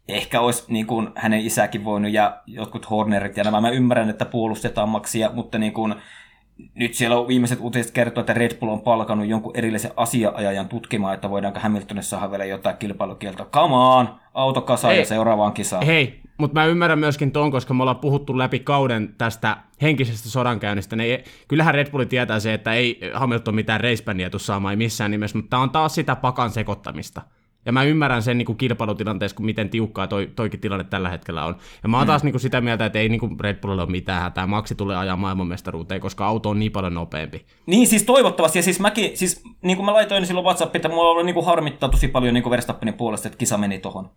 ehkä olisi niin kuin hänen isäkin voinut ja jotkut Hornerit ja nämä. Mä ymmärrän, että puolustetaan Maxia, mutta niin kuin, nyt siellä on viimeiset uutiset kertoo, että Red Bull on palkannut jonkun erillisen asiaajajan tutkimaan, että voidaanko Hamiltonissa saada vielä jotain kilpailukieltoa. Come on, autokasa ja seuraavaan kisaan. Hei, mutta mä ymmärrän myöskin ton, koska me ollaan puhuttu läpi kauden tästä henkisestä sodankäynnistä. Niin kyllähän Red Bulli tietää se, että ei Hamilton mitään reisbändiä tuu saamaan missään nimessä, mutta tämä on taas sitä pakan sekoittamista. Ja mä ymmärrän sen niin kuin kilpailutilanteessa, kun miten tiukkaa toi, toikin tilanne tällä hetkellä on. Ja mä oon taas niin kuin sitä mieltä, että ei niin kuin Red Bullille ole mitään hätää. Maxi tulee ajaa maailmanmestaruuteen, koska auto on niin paljon nopeampi. Niin, siis toivottavasti. Ja siis mäkin, siis niin kuin mä laitoin silloin WhatsAppiin, että mulla on niin kuin harmittaa tosi paljon niin kuin Verstappenin puolesta, että kisa meni tohon.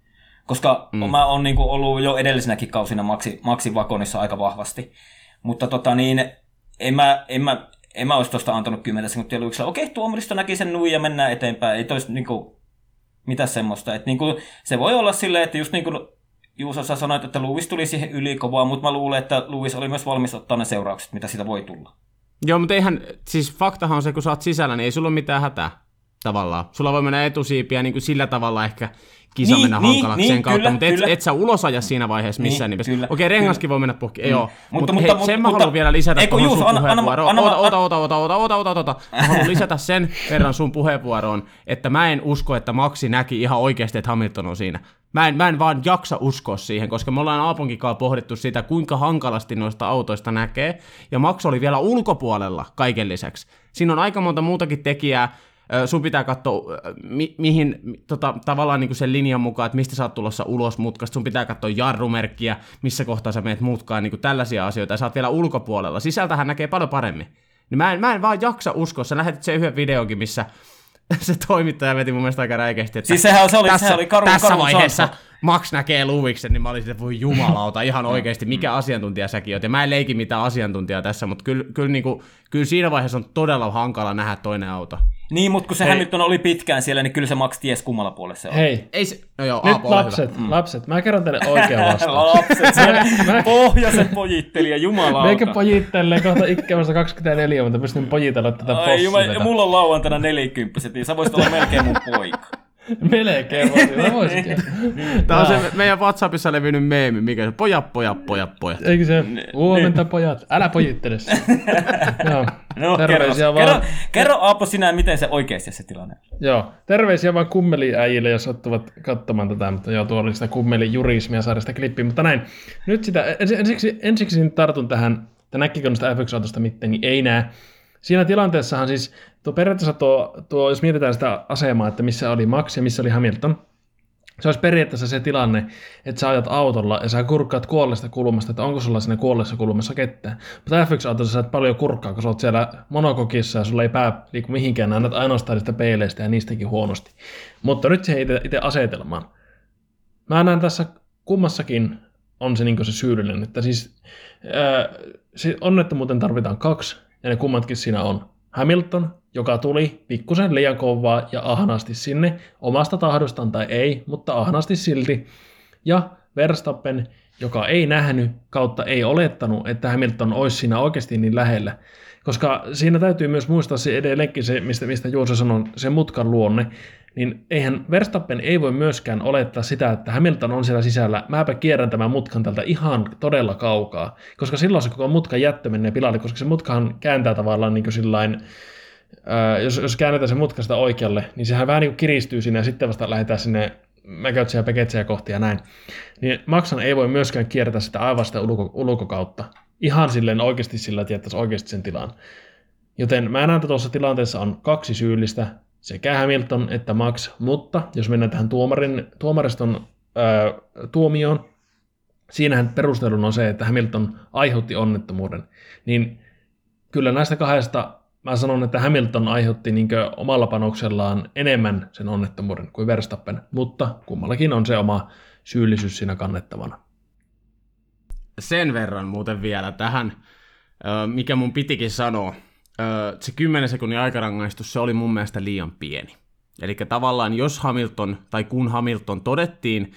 Koska mm. mä oon niin kuin ollut jo edellisenäkin kausina Maxi, Maxi vakonissa aika vahvasti. Mutta tota niin, en mä, en mä, en mä olisi tuosta antanut 10 sekuntia Luiksella. Okei, tuomaristo näki sen nui ja mennään eteenpäin. Ei tois niinku, mitä semmoista. Et niinku, se voi olla silleen, että just niin kuin Juuso, sä sanoit, että Luis tuli siihen ylikovaa, mutta mä luulen, että Luis oli myös valmis ottaa ne seuraukset, mitä siitä voi tulla. Joo, mutta eihän, siis faktahan on se, kun sä oot sisällä, niin ei sulla ole mitään hätää tavallaan. Sulla voi mennä etusiipiä niin kuin sillä tavalla ehkä kisa niin, mennä niin, hankalaksi niin, sen kautta, kyllä, mutta et, kyllä. et sä ulos aja siinä vaiheessa missään niin, nimessä. Okei, rengaskin voi mennä puhki, mm. joo. Mutta, mutta, hei, mutta, sen mä haluan vielä lisätä Eiku, tuohon sun puheenvuoroon. Ota, ota, ota, ota, ota, ota, ota, ota. Mä haluan lisätä sen verran sun puheenvuoroon, että mä en usko, että Maxi näki ihan oikeasti, että Hamilton on siinä. Mä en, mä en vaan jaksa uskoa siihen, koska me ollaan Aaponkin pohdittu sitä, kuinka hankalasti noista autoista näkee, ja Max oli vielä ulkopuolella kaiken lisäksi. Siinä on aika monta muutakin tekijää, sun pitää katsoa, mi- mihin tota, tavallaan niin kuin sen linjan mukaan, että mistä sä oot tulossa ulos mutkasta, sun pitää katsoa jarrumerkkiä, missä kohtaa sä meet mutkaan, niin kuin tällaisia asioita, ja sä oot vielä ulkopuolella. Sisältähän näkee paljon paremmin. Niin mä en, mä en vaan jaksa uskoa, sä lähetit sen yhden videokin, missä se toimittaja veti mun mielestä aika räikeästi, että siis sehän, se oli, tässä, sehän oli karu, tässä karu vaiheessa sansa. Max näkee Luviksen, niin mä olisin, että voi jumalauta, ihan oikeasti, mikä asiantuntija säkin oot. Ja mä en leiki mitään asiantuntijaa tässä, mutta kyllä, kyllä, niin kuin, kyllä siinä vaiheessa on todella hankala nähdä toinen auto. Niin, mutta kun se Hamilton oli pitkään siellä, niin kyllä se Max ties kummalla puolella se on. Hei, Ei se, no joo, nyt Aapo, lapset, mm. lapset, mä kerron teille oikean vastaan. lapset, se pohjaisen pojittelija, jumalauta. Meikä pojittelee kohta ikkemästä 24, mutta pystyn pojitella tätä Ai, juma, possivetä. mulla on lauantaina 40, niin sä voisit olla melkein mun poika. Melkein voisin, mä voisinkin. Tää on se meidän WhatsAppissa levinnyt meemi, mikä se pojat, pojat, pojat, pojat. Eikö se? Huomenta pojat, älä pojittele sitä. Joo, No, kerro, terveisiä kerro, vaan. kerro Aapo sinä, miten se oikeasti se tilanne on. Joo, terveisiä vaan kummeliäjille, jos sattuvat katsomaan tätä, mutta joo, tuolla oli sitä kummelijurismia saada sitä klippiä, mutta näin. Nyt sitä, ens, ensiksi, ensiksi tartun tähän, että näkikö noista F1-autosta mitään, niin ei näe. Siinä tilanteessahan siis, tuo periaatteessa tuo, tuo, jos mietitään sitä asemaa, että missä oli Max ja missä oli Hamilton, se olisi periaatteessa se tilanne, että sä ajat autolla ja sä kurkkaat kuolleesta kulmasta, että onko sulla siinä kuolleessa kulmassa kettä. Mutta F1-autossa sä et paljon kurkkaa, kun sä oot siellä monokokissa ja sulla ei pää liiku mihinkään, annat ainoastaan niistä peileistä ja niistäkin huonosti. Mutta nyt se itse, itse asetelmaan. Mä näen tässä kummassakin on se, niin se syyllinen, että siis ää, se onnettomuuteen tarvitaan kaksi, ja ne kummatkin siinä on. Hamilton, joka tuli pikkusen liian kovaa ja ahnaasti sinne, omasta tahdostaan tai ei, mutta ahnaasti silti. Ja Verstappen, joka ei nähnyt kautta ei olettanut, että Hamilton olisi siinä oikeasti niin lähellä. Koska siinä täytyy myös muistaa se edelleenkin se, mistä, mistä Juuso sanoi, se mutkan luonne, niin eihän Verstappen ei voi myöskään olettaa sitä, että Hamilton on siellä sisällä, mäpä kierrän tämän mutkan tältä ihan todella kaukaa, koska silloin se koko mutkan jättö menee pilalle, koska se mutkahan kääntää tavallaan niin kuin sillain, ää, jos, jos käännetään se mutkasta oikealle, niin sehän vähän niin kuin kiristyy sinne ja sitten vasta lähdetään sinne Mäkötsiä ja Peketsiä kohti ja näin. Niin Maxan ei voi myöskään kiertää sitä aivan sitä ulko, ulkokautta. Ihan silleen oikeasti sillä, että oikeasti sen tilan. Joten mä näen, että tuossa tilanteessa on kaksi syyllistä, sekä Hamilton että Max, mutta jos mennään tähän tuomarin, tuomariston ää, tuomioon, siinähän perusteluna on se, että Hamilton aiheutti onnettomuuden, niin kyllä näistä kahdesta mä sanon, että Hamilton aiheutti niin omalla panoksellaan enemmän sen onnettomuuden kuin Verstappen, mutta kummallakin on se oma syyllisyys siinä kannettavana. Sen verran muuten vielä tähän, mikä mun pitikin sanoa. Se 10 sekunnin aikarangaistus, se oli mun mielestä liian pieni. Eli tavallaan jos Hamilton, tai kun Hamilton todettiin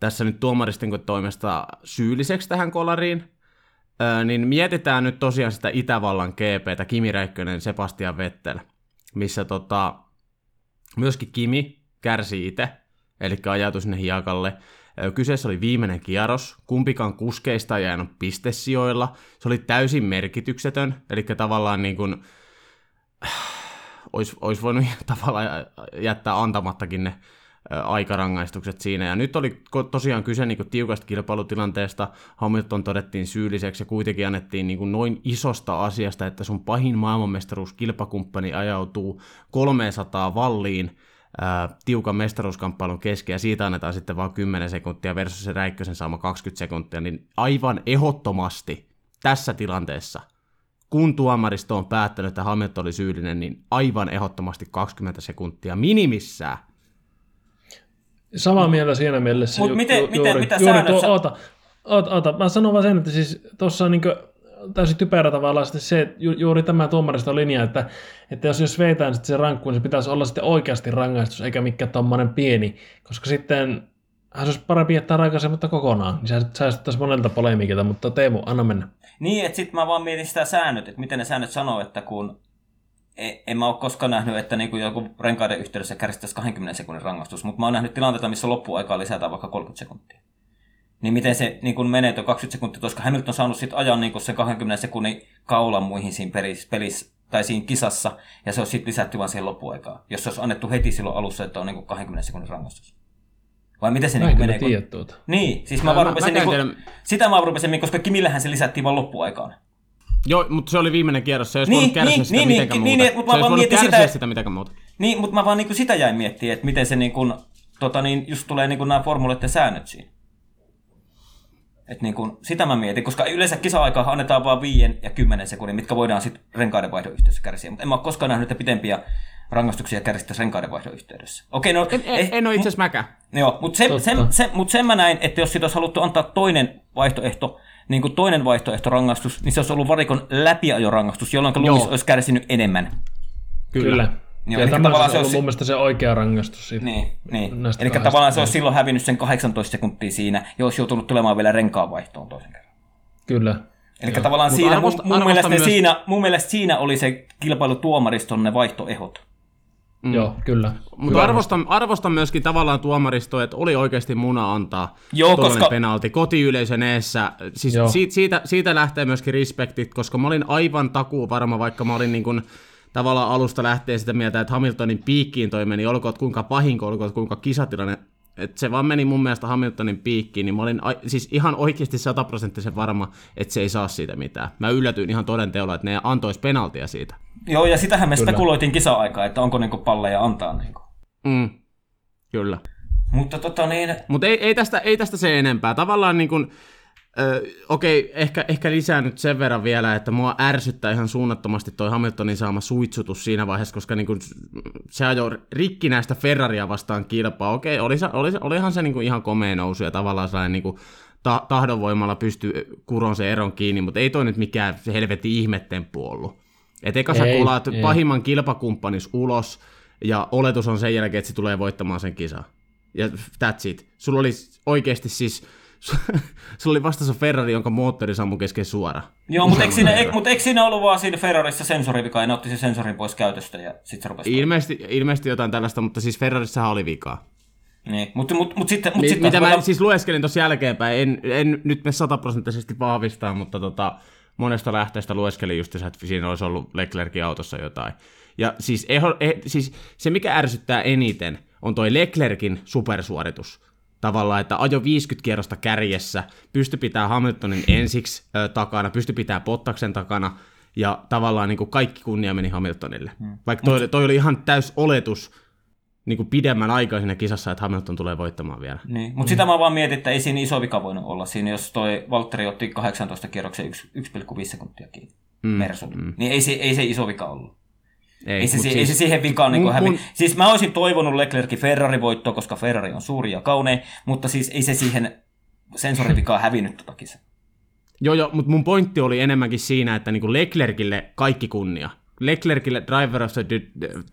tässä nyt tuomaristen toimesta syylliseksi tähän kolariin, niin mietitään nyt tosiaan sitä Itävallan GPtä, Kimi Räikkönen, Sebastian Vettel, missä tota, myöskin Kimi kärsi itse, eli ajautui sinne hiekalle. Kyseessä oli viimeinen kierros, kumpikaan kuskeista ei jäänyt pistesijoilla, se oli täysin merkityksetön, eli tavallaan niin kuin, olisi, olisi voinut tavallaan jättää antamattakin ne aikarangaistukset siinä. Ja nyt oli tosiaan kyse niin tiukasta kilpailutilanteesta, Hamilton todettiin syylliseksi ja kuitenkin annettiin niin noin isosta asiasta, että sun pahin maailmanmestaruuskilpakumppani ajautuu 300 valliin ää, tiukan mestaruuskamppailun kesken ja siitä annetaan sitten vain 10 sekuntia versus se Räikkösen saama 20 sekuntia, niin aivan ehdottomasti tässä tilanteessa, kun tuomaristo on päättänyt, että Hamilton oli syyllinen, niin aivan ehdottomasti 20 sekuntia minimissään. Samaa mieltä siinä mielessä. Mut ju- miten- ju- miten- juuri, mitä juuri säännöt tuo, sä- oota, oota, oota, mä sanon vaan sen, että siis tuossa on niin täysin typerä tavallaan sitten se, ju, juuri tämä tuomariston linja, että, että jos, jos veitään sitten se rankku, niin se pitäisi olla sitten oikeasti rangaistus, eikä mikään tuommoinen pieni, koska sitten hän olisi parempi jättää rankaisematta kokonaan, niin sä säästettäisiin monelta polemikilta, mutta Teemu, anna mennä. Niin, että sitten mä vaan mietin sitä säännöt, että miten ne säännöt sanoo, että kun e- en mä ole koskaan nähnyt, että niin kuin joku renkaiden yhteydessä kärsittäisiin 20 sekunnin rangaistus, mutta mä oon nähnyt tilanteita, missä loppuaikaa lisätään vaikka 30 sekuntia. Niin miten se niin kun menee tuo 20 sekuntia, koska Hamilton on saanut sitten ajan niin kun se 20 sekunnin kaulan muihin siinä pelissä, pelissä tai siinä kisassa, ja se on sitten lisätty vaan siihen loppuaikaan. Jos se olisi annettu heti silloin alussa, että on niin 20 sekunnin rangaistus. Vai miten se niin en menee? tiedä tuota. Niin, siis mä, Mä- vaan mä- rupesin mä käyn teille- sitä mä rupesin, koska Kimillähän se lisättiin vaan loppuaikaan. Joo, mutta se oli viimeinen kierros, se ei olisi Niin, voinut kärsiä niin, sitä niin, mitenkään niin, muuta. niin, mutta se mä vaan mietin sitä- sitä mitenkään muuta. Niin, mutta mä vaan niinku sitä jäin miettimään, että miten se niinku, tota niin, just tulee niinku nämä formuloiden säännöt siinä. Et niinku, sitä mä mietin, koska yleensä kisa-aikaa annetaan vain 5 ja 10 sekunnin, mitkä voidaan sitten renkaiden vaihdon yhteydessä kärsiä. Mutta en mä ole koskaan nähnyt, että pitempiä rangaistuksia kärsittäisiin renkaiden vaihdon yhteydessä. Okei, no... En, en, eh, en ole itse asiassa mäkään. Joo, mutta sen, Totta. sen, sen, mut sen mä näin, että jos siitä olisi haluttu antaa toinen vaihtoehto, niin kuin toinen vaihtoehto rangaistus, niin se olisi ollut varikon läpiajorangaistus, jolloin Lewis olisi kärsinyt enemmän. Kyllä. Kyllä. Joo, ja eli tämä tavallaan on se ollut olisi- mun mielestä se oikea rangaistus siitä. Niin, niin. Eli tavallaan se olisi silloin hävinnyt sen 18 sekuntia siinä, ja olisi joutunut tulemaan vielä renkaan vaihtoon toisen kerran. Kyllä. Eli tavallaan Mutta siinä, arvosta- mun, mielestä myös- siinä, mun mielestä siinä oli se kilpailutuomariston ne vaihtoehot. Mm. Joo, kyllä. Mutta arvostan, arvostan myöskin tavallaan tuomaristoa, että oli oikeasti muna antaa Joo, koska- penalti kotiyleisön eessä. Siis Joo. siitä, siitä, siitä lähtee myöskin respektit, koska mä olin aivan takuu varma, vaikka mä olin niin kuin, tavallaan alusta lähtee sitä mieltä, että Hamiltonin piikkiin toi meni, olkoon kuinka pahinko, olkoon kuinka kisatilanne, että se vaan meni mun mielestä Hamiltonin piikkiin, niin mä olin ai- siis ihan oikeasti sataprosenttisen varma, että se ei saa siitä mitään. Mä yllätyin ihan toden teolla, että ne antois penaltia siitä. Joo, ja sitähän me Kyllä. spekuloitiin kisa-aikaa, että onko niinku palleja antaa. Niinku. Mm. Kyllä. Mutta tota niin, Mutta ei, ei, tästä, ei tästä se enempää. Tavallaan niin kuin, ö, okei, ehkä, ehkä lisää nyt sen verran vielä, että mua ärsyttää ihan suunnattomasti toi Hamiltonin saama suitsutus siinä vaiheessa, koska niin kuin, se ajoi rikkinäistä Ferraria vastaan kilpaa. Okei, oli, oli, olihan se niin kuin ihan komea nousu ja tavallaan sellainen niin kuin, ta- tahdonvoimalla pystyy kuron sen eron kiinni, mutta ei toi nyt mikään helvetin ihmettemppu ollut. Et eka sä kulaat ei. pahimman kilpakumppanis ulos, ja oletus on sen jälkeen, että se tulee voittamaan sen kisan. Ja that's it. Sulla oli oikeasti siis, sulla oli vastassa Ferrari, jonka moottori sammui kesken suora. joo, mutta eikö, siinä, eik, mut eikö siinä ollut vaan siinä Ferrarissa sensorivika, ja ne otti sen sensorin pois käytöstä, ja sitten se rupesi... Ilmeisesti, ilmeisesti jotain tällaista, mutta siis Ferrarissahan oli vikaa. Niin, mutta mut, mut sitten... Mut Mi- sitten mitä mä voidaan- siis lueskelin tuossa jälkeenpäin, en, en nyt me sataprosenttisesti vahvistaa, mutta tota, monesta lähteestä lueskelin just, että siinä olisi ollut Leclerkin autossa jotain. Ja siis, eho, eh, siis se, mikä ärsyttää eniten, on toi Leclerkin supersuoritus. Tavallaan, että ajo 50 kierrosta kärjessä, pysty pitää Hamiltonin ensiksi ö, takana, pysty pitää Pottaksen takana, ja tavallaan niin kuin kaikki kunnia meni Hamiltonille. Hmm. Vaikka toi, toi oli ihan täys oletus niin kuin pidemmän aikaa siinä kisassa, että Hamilton tulee voittamaan vielä. Niin, mutta sitä mä vaan mietin, että ei siinä iso vika voinut olla siinä, jos toi Valtteri otti 18 kierroksen yksi- 1,5 sekuntia kiinni. Mm, Mersu. Mm. Niin ei se, ei se iso vika ollut. Ei, ei, se, mut siis, ei se siihen vikaan niin mun- hävi. mun- Siis mä olisin toivonut Leclerkin Ferrari-voittoa, koska Ferrari on suuri ja kaunea, mutta siis ei se siihen sensorivikaan hävinnyt tota kisa. Joo, joo, mutta mun pointti oli enemmänkin siinä, että niinku Leclercille kaikki kunnia. Leclercille driver of the,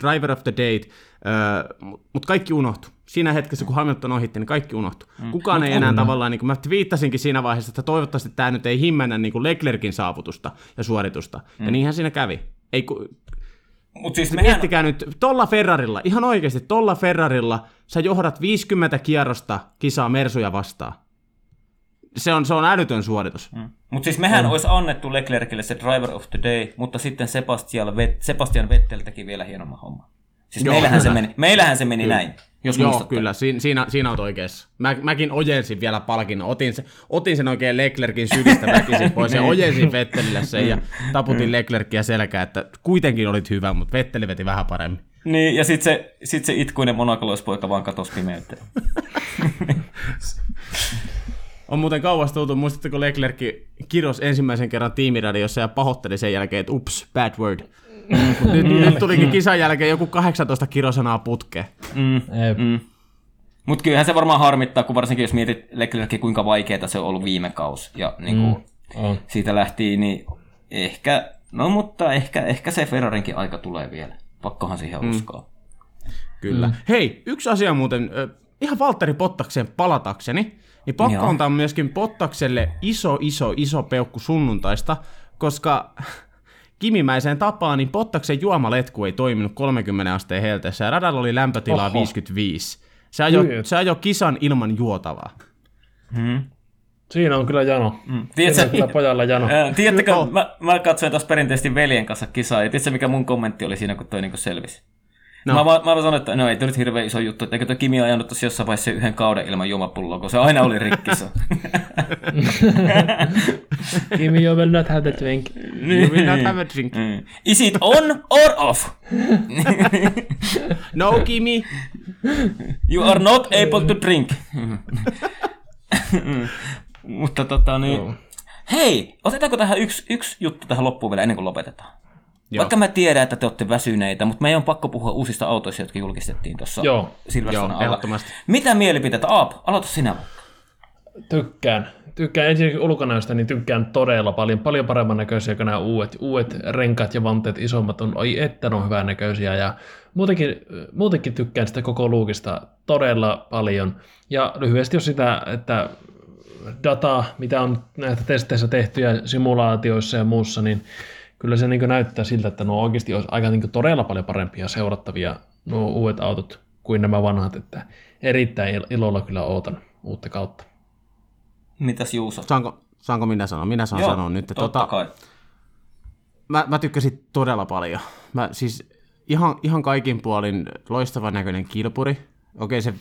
driver of the date, uh, mutta kaikki unohtu. Siinä hetkessä, kun Hamilton ohitti, niin kaikki unohtu. Mm. Kukaan ei enää tavallaan, niin kuin mä viittasinkin siinä vaiheessa, että toivottavasti tämä nyt ei himmennä niin kuin Leclerkin saavutusta ja suoritusta. Mm. Ja niinhän siinä kävi. Ei, Mutta siis mehän... miettikää nyt, tolla Ferrarilla, ihan oikeasti, tolla Ferrarilla sä johdat 50 kierrosta kisaa Mersuja vastaan. Se on, se on älytön suoritus. Mm. Mutta siis mehän olisi annettu Leclercille se driver of the day, mutta sitten Sebastian, Vet- Sebastian Vettel teki vielä hienomman homman. Siis Joo, meillähän, se kyllä. meni, meillähän se meni näin, jos Joo, muistatte. kyllä, siinä, siinä, siinä olet oikeassa. Mä, mäkin ojensin vielä palkinnon. Otin, se, otin sen oikein Leclerkin sydistä väkisin pois ja ojensin Vettelille sen ja taputin Leclerkia selkää, että kuitenkin olit hyvä, mutta Vetteli veti vähän paremmin. Niin, ja sitten se, sit se itkuinen monakoloispoika vaan katosi pimeyteen. On muuten kauas tultu, muistatteko Leclerc kiros ensimmäisen kerran tiimiradiossa ja pahoitteli sen jälkeen, että ups, bad word. Nyt, nyt tulikin kisan jälkeen joku 18 kirosanaa putkeen. Mm, mm. Mutta kyllähän se varmaan harmittaa, kun varsinkin jos mietit Leclerc, kuinka vaikeaa se on ollut viime kaus. Ja niin kuin Mm, on. siitä lähti, niin ehkä, no mutta ehkä, ehkä se Ferrarinkin aika tulee vielä. Pakkohan siihen uskoa. Kyllä. Mm. Hei, yksi asia muuten, ihan Valtteri Pottakseen palatakseni, niin pakko Joo. antaa myöskin Pottakselle iso, iso, iso peukku sunnuntaista, koska Kimimäiseen tapaan, niin Pottaksen juomaletku ei toiminut 30 asteen helteessä ja radalla oli lämpötilaa Oho. 55. Se ajoi, se ajoi kisan ilman juotavaa. Hmm. Siinä on kyllä jano. Mm. Tiedätkö, kyllä pojalla jano. ää, tiedättekö mä, mä katsoin tuossa perinteisesti veljen kanssa kisaa, ja tiedätkö mikä mun kommentti oli siinä, kun toi niinku selvisi? No. No. Mä, vaan, mä vaan sanoin, että no ei toi nyt hirveän iso juttu, että eikö toi Kimi ajanut tuossa jossain vaiheessa yhden kauden ilman juomapulloa, kun se aina oli rikki se. Kimi you will not have the drink. You will not have a drink. Mm. Is it on or off? No, Kimi. You are not able to drink. Mutta tota niin... Joo. Hei, otetaanko tähän yksi, yksi juttu tähän loppuun vielä ennen kuin lopetetaan? Joo. Vaikka mä tiedän, että te olette väsyneitä, mutta meidän on pakko puhua uusista autoista, jotka julkistettiin tuossa Joo, alla. Mitä mielipiteitä? Aap, aloita sinä. Tykkään. Tykkään ensinnäkin ulkonäöstä, niin tykkään todella paljon. Paljon paremman näköisiä kuin nämä uudet, uudet renkaat ja vanteet isommat on. Oi että ne on hyvän näköisiä. Ja muutenkin, muutenkin tykkään sitä koko luukista todella paljon. Ja lyhyesti jos sitä, että data, mitä on näitä testeissä tehty ja simulaatioissa ja muussa, niin kyllä se niin näyttää siltä, että nuo oikeasti olisi aika niin todella paljon parempia seurattavia nuo uudet autot kuin nämä vanhat, että erittäin il- ilolla kyllä ootan uutta kautta. Mitäs Juuso? Saanko, saanko minä sanoa? Minä saan sanoa nyt. että totta Tota, kai. mä, mä tykkäsin todella paljon. Mä siis ihan, ihan kaikin puolin loistavan näköinen kilpuri. Okei, se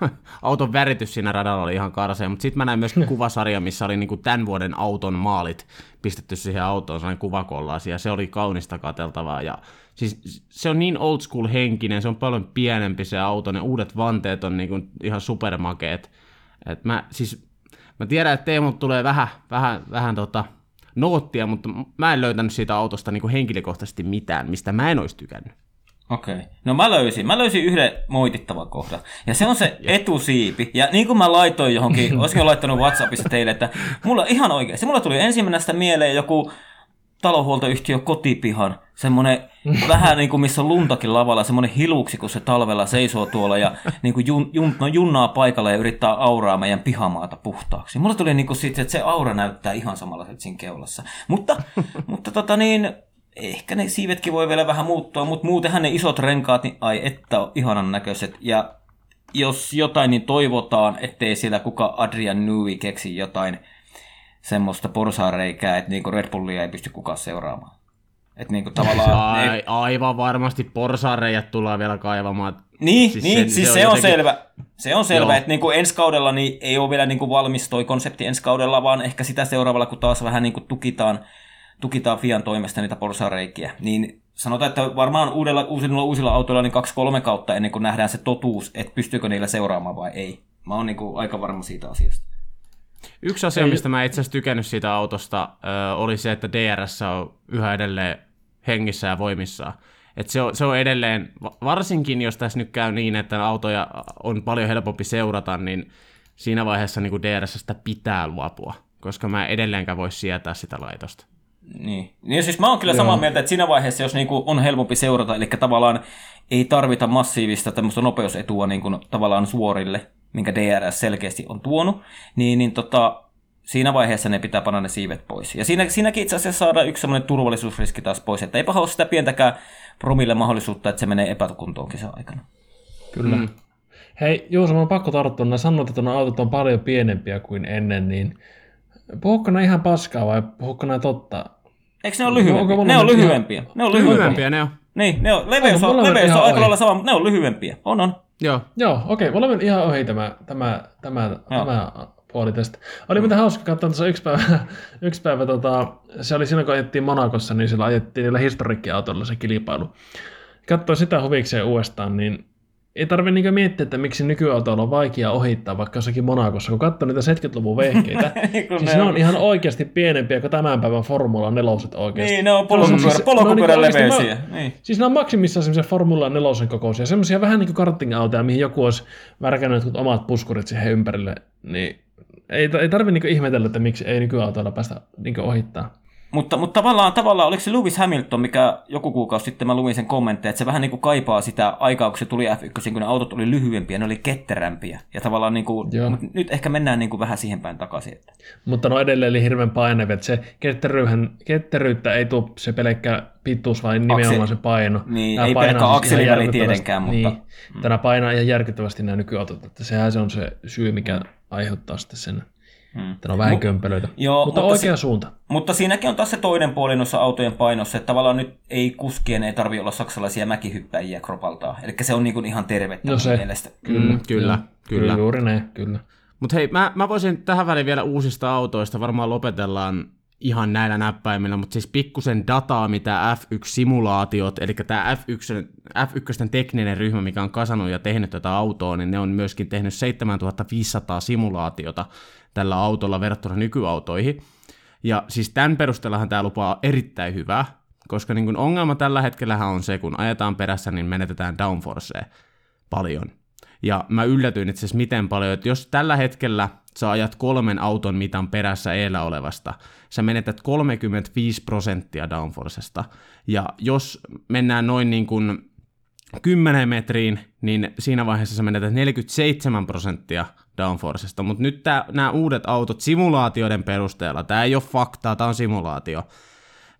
auton väritys siinä radalla oli ihan karsea, mutta sitten mä näin myös kuvasarja, missä oli niinku tämän vuoden auton maalit pistetty siihen autoon, sellainen kuvakollaasi, ja se oli kaunista katseltavaa. Ja siis se on niin old school henkinen, se on paljon pienempi se auto, ne uudet vanteet on niinku ihan supermakeet. Et mä, siis, mä tiedän, että Teemulta tulee vähän, vähän, vähän tota, noottia, mutta mä en löytänyt siitä autosta niinku henkilökohtaisesti mitään, mistä mä en olisi tykännyt. Okei. Okay. No mä löysin. Mä löysin yhden moitittavan kohdan. Ja se on se etusiipi. Ja niin kuin mä laitoin johonkin, olisinko laittanut Whatsappissa teille, että mulla ihan oikein. Mulla tuli ensimmäisestä mieleen joku talohuoltoyhtiö kotipihan, semmoinen vähän niin kuin missä on luntakin lavalla, semmoinen hiluksi, kun se talvella seisoo tuolla ja niin kuin jun, jun, no junnaa paikalla ja yrittää auraa meidän pihamaata puhtaaksi. Mulla tuli niin kuin siitä, että se aura näyttää ihan samanlaiset siinä keulassa. Mutta, mutta tota niin, ehkä ne siivetkin voi vielä vähän muuttua, mutta muutenhan ne isot renkaat, niin ai että on ihanan näköiset. Ja jos jotain, niin toivotaan, ettei siellä kuka Adrian Newey keksi jotain semmoista porsareikää, että niinku Red Bullia ei pysty kukaan seuraamaan. Että niinku tavallaan... Ai, ne, aivan varmasti porsareijat tullaan vielä kaivamaan. niin, siis niin, se- siis se se, on jotenkin- selvä. Se on selvä, että niinku ensi kaudella niin ei ole vielä niinku valmis toi konsepti ensi kaudella, vaan ehkä sitä seuraavalla, kun taas vähän niinku tukitaan, tukitaan Fian toimesta niitä porsareikiä, niin sanotaan, että varmaan uudella, uusilla, uusilla autoilla niin kaksi-kolme kautta ennen kuin nähdään se totuus, että pystyykö niillä seuraamaan vai ei. Mä oon niinku aika varma siitä asiasta. Yksi asia, mistä mä itse asiassa tykännyt siitä autosta, oli se, että DRS on yhä edelleen hengissä ja voimissaan. Et se, on, se on edelleen, va- varsinkin jos tässä nyt käy niin, että autoja on paljon helpompi seurata, niin siinä vaiheessa niin DRSstä pitää luopua, koska mä en edelleenkään voi sietää sitä laitosta. Niin. niin siis mä oon kyllä samaa mieltä, että siinä vaiheessa, jos niinku on helpompi seurata, eli tavallaan ei tarvita massiivista tämmöistä nopeusetua niinku tavallaan suorille, minkä DRS selkeästi on tuonut, niin, niin tota, siinä vaiheessa ne pitää panna ne siivet pois. Ja siinä, siinäkin itse asiassa saadaan yksi semmoinen turvallisuusriski taas pois, että eipä ole sitä pientäkään promille mahdollisuutta, että se menee epäkuntoon kisan aikana. Kyllä. Mm. Hei, Juuso, mä on pakko tarttua. Nää sanoit, että autot on paljon pienempiä kuin ennen, niin puhukko ihan paskaa vai puhukko totta? Eikö ne ole lyhyempiä? Onko Ne on lyhyempiä. Ne on lyhyempiä. Lyhyempiä ne on. Niin, ne on, leveys Onko on, leveys on aika lailla sama, mutta ne on lyhyempiä. On, on. Joo. Joo, okei, mulla meni ihan ohi tämä, tämä, tämä, tämä puoli tästä. Oli mitä hauska katsoa tuossa yksi päivä, yksi päivä tota, se oli siinä kun ajettiin Monakossa, niin siellä ajettiin niillä historiikkiautoilla se kilpailu. katsoo sitä huvikseen uudestaan, niin ei tarvitse niinku miettiä, että miksi nykyautoilla on vaikea ohittaa vaikka jossakin Monakossa, kun katsoo niitä 70-luvun vehkeitä. Kun siis ne on ihan oikeasti pienempiä kuin tämän päivän Formula 4 oikeasti. Niin, ne on polkupyörä, siis- on niinku leveisiä. Niin. Siis ne on maksimissaan semmoisia Formula 4 kokoisia, semmoisia vähän niin kuin karting-autoja, mihin joku olisi värkännyt jotkut omat puskurit siihen ympärille, niin ei, ei tarvitse niinku ihmetellä, että miksi ei nykyautoilla päästä niinku ohittaa. Mutta, mutta tavallaan, tavallaan, oliko se Lewis Hamilton, mikä joku kuukausi sitten mä luin sen kommentteja, että se vähän niin kuin kaipaa sitä aikaa, kun se tuli F1, kun ne autot oli lyhyempiä, ne oli ketterämpiä. Ja tavallaan niin kuin, mutta nyt ehkä mennään niin kuin vähän siihen päin takaisin. Että. Mutta no edelleen oli hirveän painavia, että se ketteryyttä ei tule se pelkkä pituus, vaan nimenomaan se paino. Niin, Nämä ei pelkkä siis ihan järkyttävästi- tietenkään, mutta- Niin, tänä painaa ihan järkyttävästi nämä nykyautot, että sehän se on se syy, mikä aiheuttaa sitten sen, Hmm. että ne on vähän Mu- kömpelöitä. Joo, mutta, mutta oikea suunta. Mutta siinäkin on taas se toinen puoli noissa autojen painossa, että tavallaan nyt ei kuskien ei tarvi olla saksalaisia mäkihyppäjiä kropaltaan. Eli se on niin kuin ihan tervettä No se. mielestä. Kyllä, Mm, kyllä, kyllä. Juuri näin, kyllä. Mutta hei, mä, mä voisin tähän väliin vielä uusista autoista, varmaan lopetellaan ihan näillä näppäimillä, mutta siis pikkusen dataa, mitä F1-simulaatiot, eli tämä F1, F1 tekninen ryhmä, mikä on kasannut ja tehnyt tätä autoa, niin ne on myöskin tehnyt 7500 simulaatiota tällä autolla verrattuna nykyautoihin. Ja siis tämän perusteellahan tämä lupaa erittäin hyvää, koska niin kun ongelma tällä hetkellä on se, kun ajetaan perässä, niin menetetään downforcea paljon. Ja mä yllätyin itse asiassa miten paljon, että jos tällä hetkellä sä ajat kolmen auton mitan perässä eellä olevasta, sä menetät 35 prosenttia downforcesta. Ja jos mennään noin niin kuin 10 metriin, niin siinä vaiheessa sä menetät 47 prosenttia downforcesta. Mutta nyt nämä uudet autot simulaatioiden perusteella, tämä ei ole faktaa, tämä on simulaatio,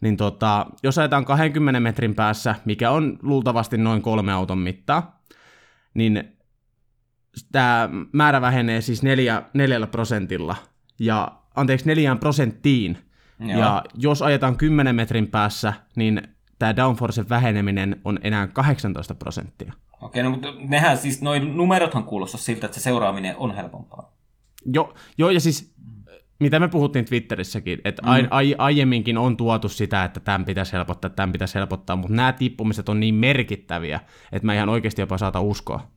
niin tota, jos ajetaan 20 metrin päässä, mikä on luultavasti noin kolme auton mittaa, niin tämä määrä vähenee siis neljä, neljällä prosentilla, ja anteeksi neljään prosenttiin, Joo. ja jos ajetaan 10 metrin päässä, niin tämä downforcen väheneminen on enää 18 prosenttia. Okei, no, mutta nehän siis, noin numerothan kuulostaa siltä, että se seuraaminen on helpompaa. Jo, joo, ja siis mitä me puhuttiin Twitterissäkin, että mm. ai, ai, aiemminkin on tuotu sitä, että tämän pitäisi helpottaa, tämän pitäisi helpottaa, mutta nämä tippumiset on niin merkittäviä, että mä ihan oikeasti jopa saata uskoa.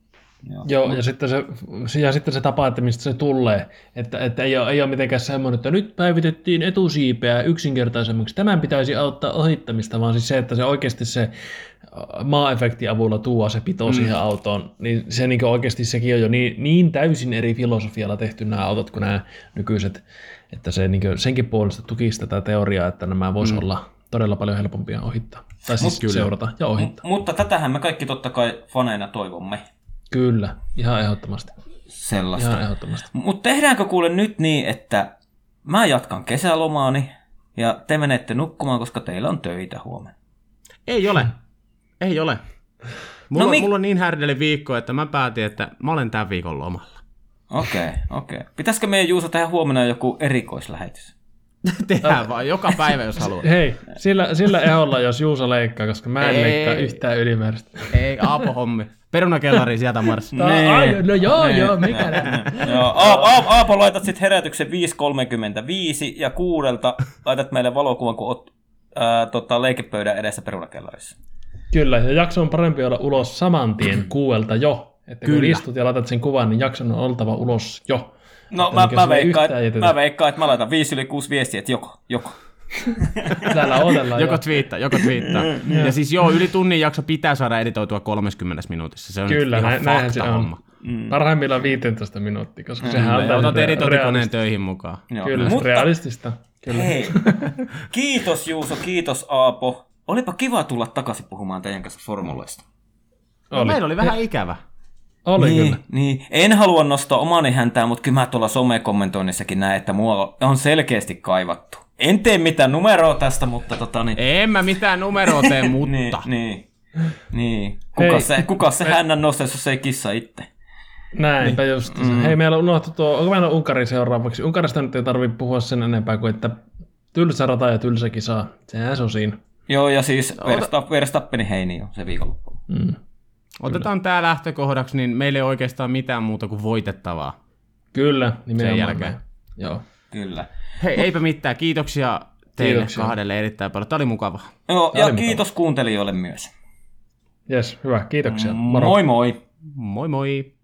Joo. Joo, ja sitten se, ja sitten se tapa, että mistä se tulee. Että, että ei, ole, ei ole mitenkään semmoinen, että nyt päivitettiin etusiipeä yksinkertaisemmaksi. Tämän pitäisi auttaa ohittamista, vaan siis se, että se oikeasti se äh, maa-efekti avulla tuo se pito mm. siihen autoon, niin se niin oikeasti sekin on jo niin, niin täysin eri filosofialla tehty nämä autot kuin nämä nykyiset, että se niin senkin puolesta tukisi tätä teoriaa, että nämä voisi mm. olla todella paljon helpompia ohittaa. Tai siis Mut kyllä. seurata ja ohittaa. M- mutta tätähän me kaikki totta kai faneina toivomme Kyllä, ihan ehdottomasti. sellaista. Ihan ehdottomasti. Mutta tehdäänkö kuule nyt niin, että mä jatkan kesälomaani ja te menette nukkumaan, koska teillä on töitä huomenna. Ei ole. Ei ole. Mulla, No mik- mulla on niin härdeli viikko, että mä päätin, että mä olen tämän viikon lomalla. Okei, okay, okei. Okay. Pitäisikö meidän Juuso tehdä huomenna joku erikoislähetys? Tehdään vaan joka päivä, jos haluaa. Hei, sillä, sillä eholla, jos Juuso leikkaa, koska mä en Ei. leikkaa yhtään ylimääräistä. Ei, Aapo hommi. Perunakellari sieltä. No, Niin. ai, no joo, joo, mikä. Joo, A- A- Aapo laitat sitten herätyksen 5.35 ja kuudelta laitat meille valokuvan, kun oot ää, tota, leikepöydän edessä perunakellarissa. Kyllä, ja jakso on parempi olla ulos saman tien kuuelta jo. Että kun Kyllä. istut ja laitat sen kuvan, niin jakson on oltava ulos jo. No mä, mä, veikkaan, yhtään että, mä veikkaan, että mä laitan 5 yli 6 viestiä, että joko, joko. Täällä odotellaan Joko jo. twiittaa, joko twiittaa. ja siis joo, yli tunnin jakso pitää saada editoitua 30 minuutissa. Se on Kyllä, ihan näin, näinhän se fakta on. homma. Mm. Parhaimmillaan 15 minuuttia, koska sehän on otat editointikoneen töihin mukaan. Joo. Kyllä, Mutta realistista. Kyllä. hei, kiitos Juuso, kiitos Aapo. Olipa kiva tulla takaisin puhumaan teidän kanssa formuloista. No, meillä oli vähän ikävä. Oli niin, kyllä. niin, en halua nostaa omani häntää, mutta kyllä mä tuolla somekommentoinnissakin näen, että mua on selkeästi kaivattu. En tee mitään numeroa tästä, mutta tota niin... En mä mitään numeroa tee, Niin, mutta... niin, niin. Kuka Hei. se, kuka se hännän nostaisi, jos ei kissa itse? Näinpä just. Mm. Hei, meillä on unohtu tuo, onko meillä Unkari seuraavaksi? Unkarista nyt ei tarvitse puhua sen enempää kuin, että tylsä rata ja tylsä kisa. Sehän se on siinä. Joo, ja siis Verstappen, Verstappenin heini on se viikonloppu. Mm. Otetaan tää lähtökohdaksi, niin meillä ei oikeastaan mitään muuta kuin voitettavaa. Kyllä, nimenomaan. Sen jälkeen. näin. Joo. Kyllä. Hei, eipä mitään. Kiitoksia teille Kiitoksia. kahdelle erittäin paljon. Tämä oli mukava. Joo, Tämä ja oli mukava. kiitos kuuntelijoille myös. Jes, hyvä. Kiitoksia. Moro. Moi moi! Moi moi!